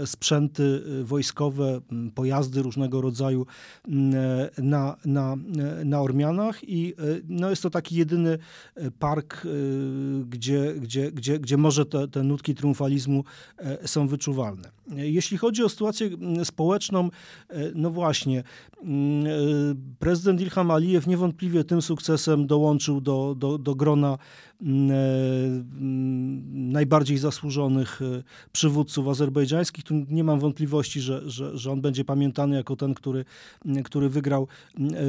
Speaker 11: sprzęty wojskowe, pojazdy różnego rodzaju na, na, na Ormianach i no jest to taki jedyny park, gdzie, gdzie, gdzie, gdzie może te, te nutki triumfalizmu są wyczuwalne. Jeśli chodzi o sytuację społeczną, no właśnie, prezydent Ilham Alijew niewątpliwie tym sukcesem dołączył do, do, do grona najbardziej zasłużonych e, przywódców azerbejdżańskich. Tu nie mam wątpliwości, że, że, że on będzie pamiętany jako ten, który, który wygrał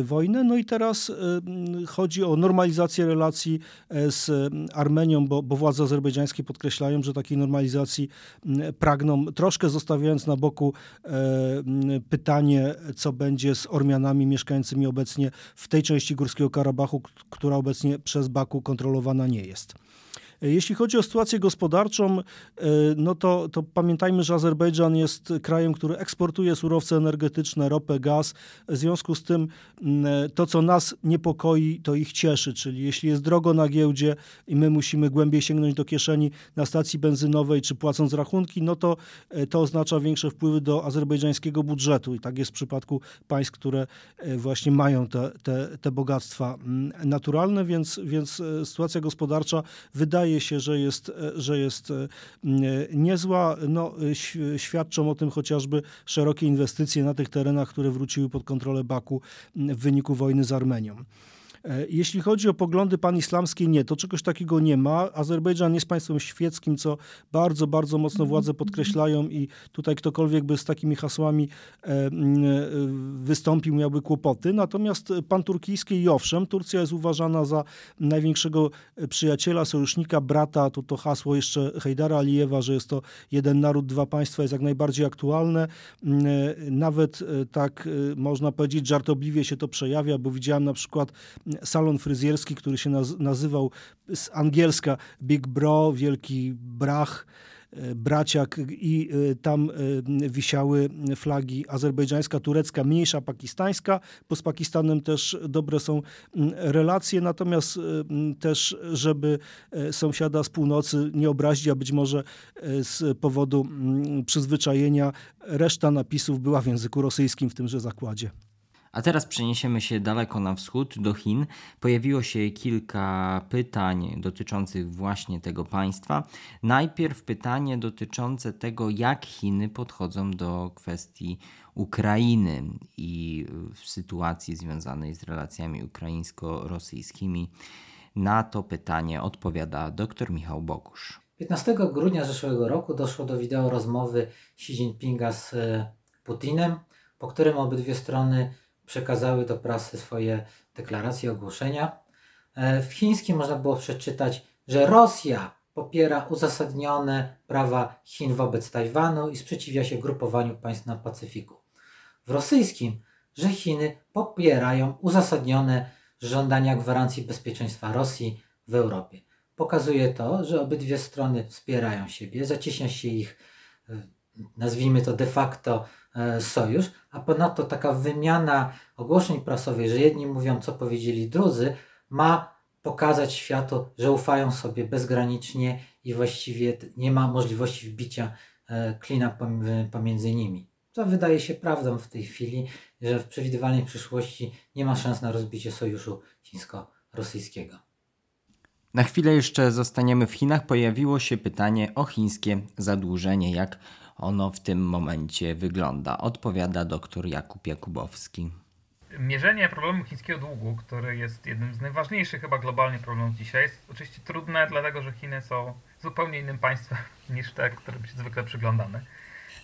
Speaker 11: wojnę. No i teraz chodzi o normalizację relacji e, z Armenią, bo, bo władze azerbejdżańskie podkreślają, że takiej normalizacji pragną, troszkę zostawiając na boku pytanie, co będzie z Ormianami mieszkającymi obecnie w tej części Górskiego Karabachu, która obecnie przez Baku kontrolowana nie jest. Jeśli chodzi o sytuację gospodarczą, e, no to, to pamiętajmy, że Azerbejdżan jest krajem, który eksportuje surowce energetyczne, ropę, gaz. W związku z tym mm, to, co nas niepokoi, to ich cieszy. Czyli jeśli jest drogo na giełdzie i my musimy głębiej sięgnąć do kieszeni na stacji benzynowej czy płacąc rachunki, no to e, to oznacza większe wpływy do azerbejdżańskiego budżetu. I tak jest w przypadku państw, które e, właśnie mają te, te, te bogactwa mm, naturalne, więc, więc sytuacja gospodarcza wydaje wydaje się, że jest, e, że jest e, niezła. No, świadczą o tym chociażby szerokie inwestycje na tych terenach, które wróciły pod kontrolę Baku w wyniku wojny z Armenią. E, jeśli chodzi o poglądy panislamskie, nie, to czegoś takiego nie ma. Azerbejdżan jest państwem świeckim, co bardzo, bardzo mocno władze podkreślają i tutaj ktokolwiek by z takimi hasłami e, e, wystąpił, miałby kłopoty. Natomiast pan turkijski i owszem, Turcja jest uważana za największego przyjaciela, sojusznika, brata. To to hasło jeszcze Hejdara Alijewa, że jest to jeden naród, dwa państwa jest jak najbardziej aktualne. Nawet tak można powiedzieć, żartobliwie się to przejawia, bo widziałem na przykład salon fryzjerski, który się nazywał z angielska Big Bro, Wielki Brach, e, braciak i e, tam e, wisiały flagi azerbejdżańska, turecka, mniejsza pakistańska, bo z Pakistanem też dobre są relacje, natomiast też, żeby sąsiada z północy nie obrazić, a być może z powodu przyzwyczajenia reszta napisów była w języku rosyjskim w tymże zakładzie.
Speaker 1: A teraz przeniesiemy się daleko na wschód, do Chin. Pojawiło się kilka pytań dotyczących właśnie tego państwa. Najpierw pytanie dotyczące tego, jak Chiny podchodzą do kwestii Ukrainy i w sytuacji związanej z relacjami ukraińsko-rosyjskimi. Na to pytanie odpowiada dr Michał Bogusz.
Speaker 12: 15 grudnia zeszłego roku doszło do wideo rozmowy Xi Jinpinga z e, Putinem, po którym obydwie strony przekazały do prasy swoje deklaracje, ogłoszenia. E, w chińskim można było przeczytać, że Rosja popiera uzasadnione prawa Chin wobec Tajwanu i sprzeciwia się grupowaniu państw na Pacyfiku. W rosyjskim, że Chiny popierają uzasadnione żądania gwarancji bezpieczeństwa Rosji w Europie. Pokazuje to, że obydwie strony wspierają siebie, zacieśnia się ich, e, nazwijmy to de facto, sojusz, a ponadto taka wymiana ogłoszeń prasowych, że jedni mówią, co powiedzieli drudzy, ma pokazać światu, że ufają sobie bezgranicznie i właściwie nie ma możliwości wbicia e, klina pomiędzy nimi. To wydaje się prawdą w tej chwili, że w przewidywalnej przyszłości nie ma szans na rozbicie sojuszu chińsko-rosyjskiego.
Speaker 1: Na chwilę jeszcze zostaniemy w Chinach. Pojawiło się pytanie o chińskie zadłużenie. Jak ono w tym momencie wygląda? Odpowiada dr Jakub Jakubowski.
Speaker 13: Mierzenie problemu chińskiego długu, który jest jednym z najważniejszych chyba globalnie problemów dzisiaj, jest oczywiście trudne, dlatego że Chiny są zupełnie innym państwem niż te, którym się zwykle przyglądamy.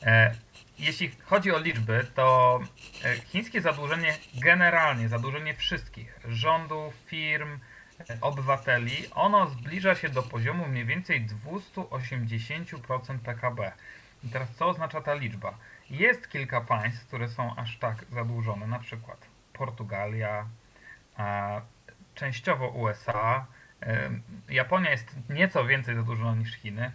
Speaker 13: E, jeśli chodzi o liczby, to e, chińskie zadłużenie generalnie, zadłużenie wszystkich rządów, firm, e, obywateli, ono zbliża się do poziomu mniej więcej 280% PKB. I teraz co oznacza ta liczba? Jest kilka państw, które są aż tak zadłużone, na przykład Portugalia, częściowo USA. Japonia jest nieco więcej zadłużona niż Chiny,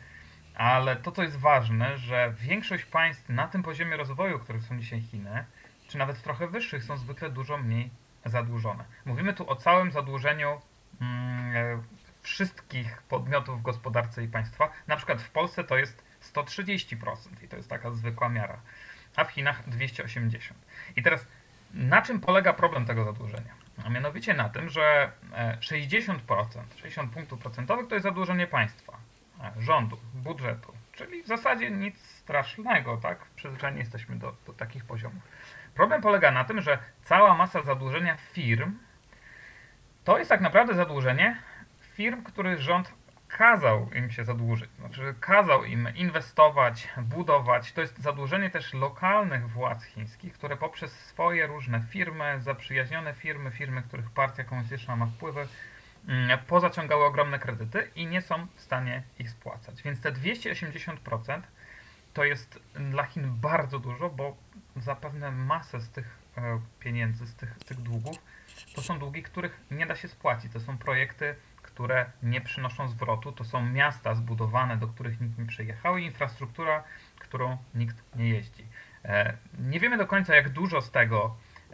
Speaker 13: ale to, co jest ważne, że większość państw na tym poziomie rozwoju, których są dzisiaj Chiny, czy nawet trochę wyższych, są zwykle dużo mniej zadłużone. Mówimy tu o całym zadłużeniu mm, wszystkich podmiotów w gospodarce i państwa. Na przykład w Polsce to jest 130% i to jest taka zwykła miara, a w Chinach 280%. I teraz na czym polega problem tego zadłużenia? A mianowicie na tym, że 60%, e, 60 punktów procentowych to jest zadłużenie państwa, e, rządu, budżetu, czyli w zasadzie nic strasznego, tak? Przyzwyczajeni jesteśmy do, do takich poziomów. Problem polega na tym, że cała masa zadłużenia firm to jest tak naprawdę zadłużenie firm, który rząd kazał im się zadłużyć, znaczy kazał im inwestować, budować. To jest zadłużenie też lokalnych władz chińskich, które poprzez swoje różne firmy, zaprzyjaźnione firmy, firmy, których partia komunistyczna ma wpływy, mm, pozaciągały ogromne kredyty i nie są w stanie ich spłacać. Więc te 280% to jest dla Chin bardzo dużo, bo zapewne masę z tych e, pieniędzy, z tych, z tych długów, to są długi, których nie da się spłacić. To są projekty które nie przynoszą zwrotu. To są miasta zbudowane, do których nikt nie przyjechał i infrastruktura, którą nikt nie jeździ. E, nie wiemy do końca, jak dużo z tego, e,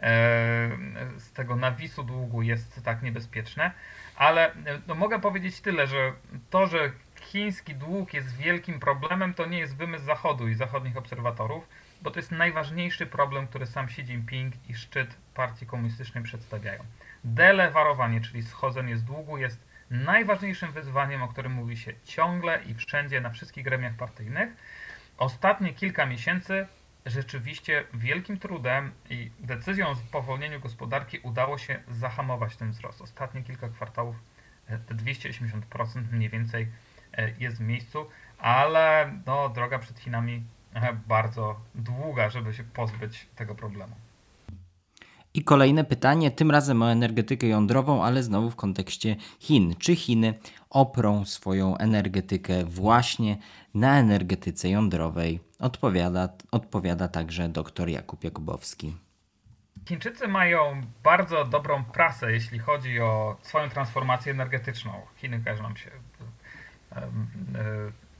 Speaker 13: z tego nawisu długu jest tak niebezpieczne, ale e, no mogę powiedzieć tyle, że to, że chiński dług jest wielkim problemem, to nie jest wymysł Zachodu i zachodnich obserwatorów, bo to jest najważniejszy problem, który sam Xi Jinping i szczyt partii komunistycznej przedstawiają. Delewarowanie, czyli schodzenie z długu, jest najważniejszym wyzwaniem, o którym mówi się ciągle i wszędzie na wszystkich gremiach partyjnych. Ostatnie kilka miesięcy rzeczywiście wielkim trudem i decyzją o spowolnieniu gospodarki udało się zahamować ten wzrost. Ostatnie kilka kwartałów e, te 280% mniej więcej e, jest w miejscu, ale no, droga przed Chinami e, bardzo długa, żeby się pozbyć tego problemu.
Speaker 1: I kolejne pytanie, tym razem o energetykę jądrową, ale znowu w kontekście Chin. Czy Chiny oprą swoją energetykę właśnie na energetyce jądrowej? Odpowiada, odpowiada także dr Jakub Jakubowski.
Speaker 13: Chińczycy mają bardzo dobrą prasę, jeśli chodzi o swoją transformację energetyczną. Chiny nam się e,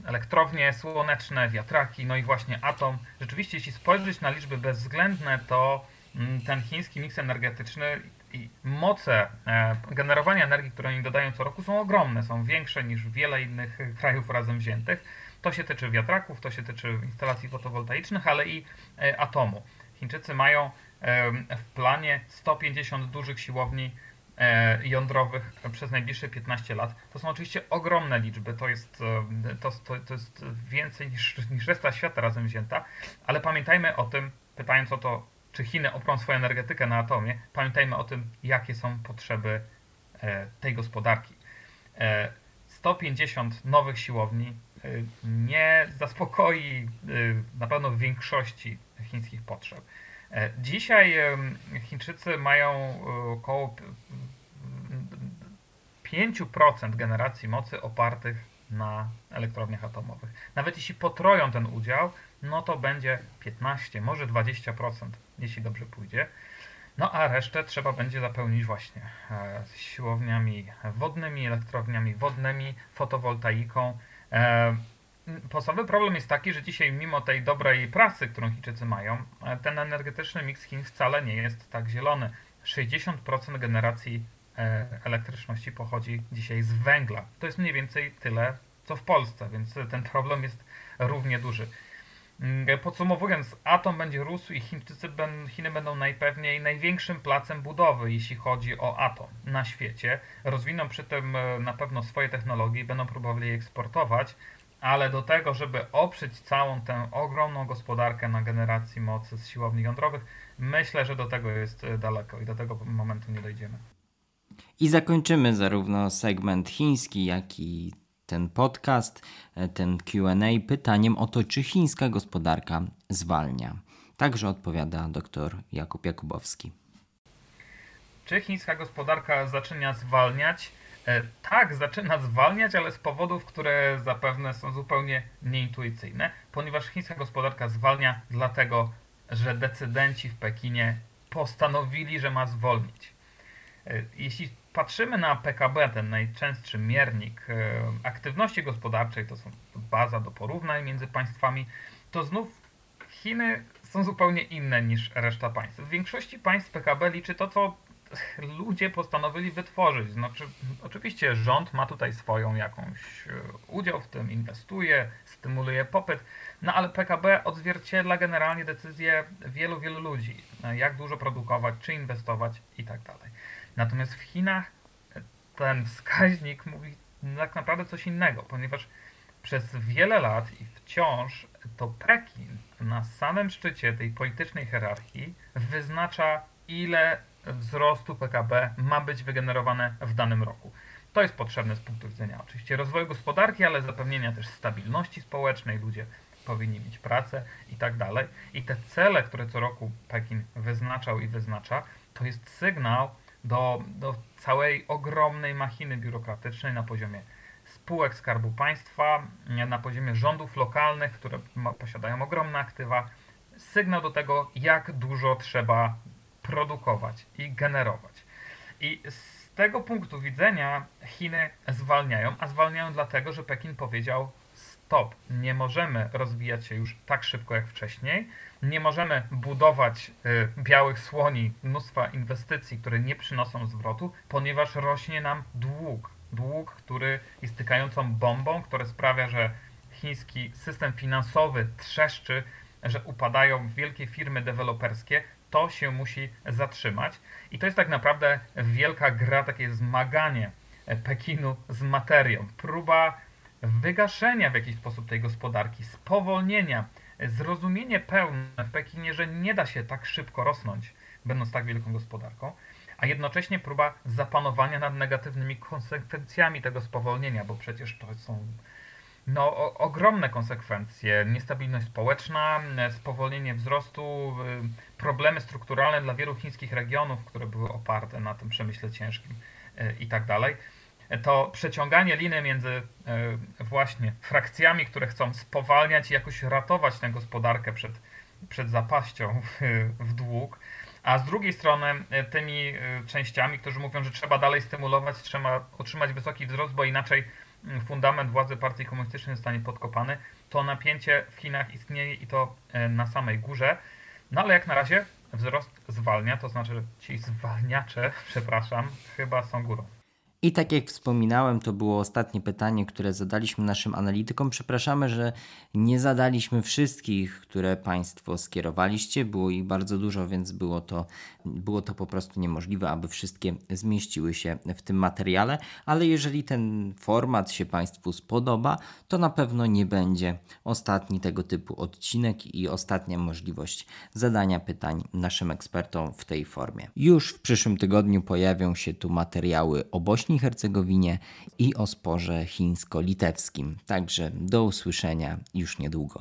Speaker 13: elektrownie słoneczne, wiatraki, no i właśnie atom. Rzeczywiście, jeśli spojrzeć na liczby bezwzględne, to ten chiński miks energetyczny i moce e, generowania energii, które oni dodają co roku są ogromne, są większe niż wiele innych krajów razem wziętych. To się tyczy wiatraków, to się tyczy instalacji fotowoltaicznych, ale i e, atomu. Chińczycy mają w planie 150 dużych siłowni e, jądrowych przez najbliższe 15 lat. To są oczywiście ogromne liczby, to jest, to, to, to jest więcej niż, niż reszta świata razem wzięta, ale pamiętajmy o tym, pytając o to, czy Chiny oprą swoją energetykę na atomie, pamiętajmy o tym, jakie są potrzeby e, tej gospodarki. 150 e, nowych siłowni e, nie zaspokoi na pewno większości chińskich potrzeb. Dzisiaj Chińczycy mają około 5% generacji mocy opartych na elektrowniach atomowych. Nawet jeśli potroją ten udział, no to będzie 15, może 20% jeśli dobrze pójdzie. No a resztę trzeba będzie zapełnić właśnie e, siłowniami wodnymi, elektrowniami wodnymi, fotowoltaiką. E, podstawowy problem jest taki, że dzisiaj mimo tej dobrej prasy, którą Chińczycy mają, e, ten energetyczny miks Chin wcale nie jest tak zielony. 60% generacji elektryczności pochodzi dzisiaj z węgla. To jest mniej więcej tyle, co w Polsce, więc ten problem jest równie duży. Mm, podsumowując, atom będzie rósł i Chińczycy, Chiny będą najpewniej największym placem budowy, jeśli chodzi o atom na świecie. Rozwiną przy tym e, na pewno swoje technologie i będą próbowali je eksportować, ale do tego, żeby oprzeć całą tę ogromną gospodarkę na generacji mocy z siłowni jądrowych, myślę, że do tego jest e, daleko i do tego momentu nie dojdziemy.
Speaker 1: I zakończymy zarówno segment chiński, jak i ten podcast, e, ten QA pytaniem o to, czy chińska gospodarka zwalnia. Także odpowiada dr Jakub Jakubowski.
Speaker 13: Czy chińska gospodarka zaczyna zwalniać? E, tak, zaczyna zwalniać, ale z powodów, które zapewne są zupełnie nieintuicyjne, ponieważ chińska gospodarka zwalnia dlatego, że decydenci w Pekinie postanowili, że ma zwolnić. E, jeśli patrzymy na PKB, ten najczęstszy miernik e, aktywności gospodarczej, to są baza do porównań między państwami, to znów Chiny są zupełnie inne niż reszta państw. W większości państw PKB liczy to, co ludzie postanowili wytworzyć. Znaczy, oczywiście rząd ma tutaj swoją jakąś e, udział w tym, inwestuje, stymuluje popyt, no ale PKB odzwierciedla generalnie decyzje wielu, wielu ludzi, jak dużo produkować, czy inwestować i tak dalej. Natomiast w Chinach ten wskaźnik mówi tak naprawdę coś innego, ponieważ przez wiele lat i wciąż to Pekin na samym szczycie tej politycznej hierarchii wyznacza, ile wzrostu PKB ma być wygenerowane w danym roku. To jest potrzebne z punktu widzenia oczywiście rozwoju gospodarki, ale zapewnienia też stabilności społecznej. Ludzie powinni mieć pracę i tak dalej. I te cele, które co roku Pekin wyznaczał i wyznacza, to jest sygnał do, do całej ogromnej machiny biurokratycznej na poziomie spółek Skarbu Państwa, na poziomie rządów lokalnych, które posiadają ogromne aktywa. Sygnał do tego, jak dużo trzeba produkować i generować. I z tego punktu widzenia Chiny zwalniają, a zwalniają dlatego, że Pekin powiedział stop, nie możemy rozwijać się już tak szybko jak wcześniej, nie możemy budować y, białych słoni, mnóstwa inwestycji, które nie przynoszą zwrotu, ponieważ rośnie nam dług. Dług, który jest tykającą bombą, która sprawia, że chiński system finansowy trzeszczy, że upadają wielkie firmy deweloperskie, to się musi zatrzymać. I to jest tak naprawdę wielka gra, takie zmaganie Pekinu z materią. Próba wygaszenia w jakiś sposób tej gospodarki, spowolnienia, zrozumienie pełne w Pekinie, że nie da się tak szybko rosnąć, będąc tak wielką gospodarką, a jednocześnie próba zapanowania nad negatywnymi konsekwencjami tego spowolnienia, bo przecież to są no, o, ogromne konsekwencje. Niestabilność społeczna, spowolnienie wzrostu, y, problemy strukturalne dla wielu chińskich regionów, które były oparte na tym przemyśle ciężkim y, i tak dalej. To przeciąganie liny między y, właśnie frakcjami, które chcą spowalniać i jakoś ratować tę gospodarkę przed, przed zapaścią w, dług, a z drugiej strony tymi częściami, którzy mówią, że trzeba dalej stymulować, trzeba utrzymać wysoki wzrost, bo inaczej fundament władzy partii komunistycznej zostanie podkopany, to napięcie w Chinach istnieje i to e, na samej górze. No ale jak na razie wzrost zwalnia, to znaczy ci zwalniacze, przepraszam, chyba są górą.
Speaker 1: I tak jak wspominałem, to było ostatnie pytanie, które zadaliśmy naszym analitykom. Przepraszamy, że nie zadaliśmy wszystkich, które Państwo skierowaliście. Było ich bardzo dużo, więc było to, było to po prostu niemożliwe, aby wszystkie zmieściły się w tym materiale. Ale jeżeli ten format się Państwu spodoba, to na pewno nie będzie ostatni tego typu odcinek i ostatnia możliwość zadania pytań naszym ekspertom w tej formie. Już w przyszłym tygodniu pojawią się tu materiały o Bośni i Hercegowinie i o sporze chińsko-litewskim. Także do usłyszenia już niedługo.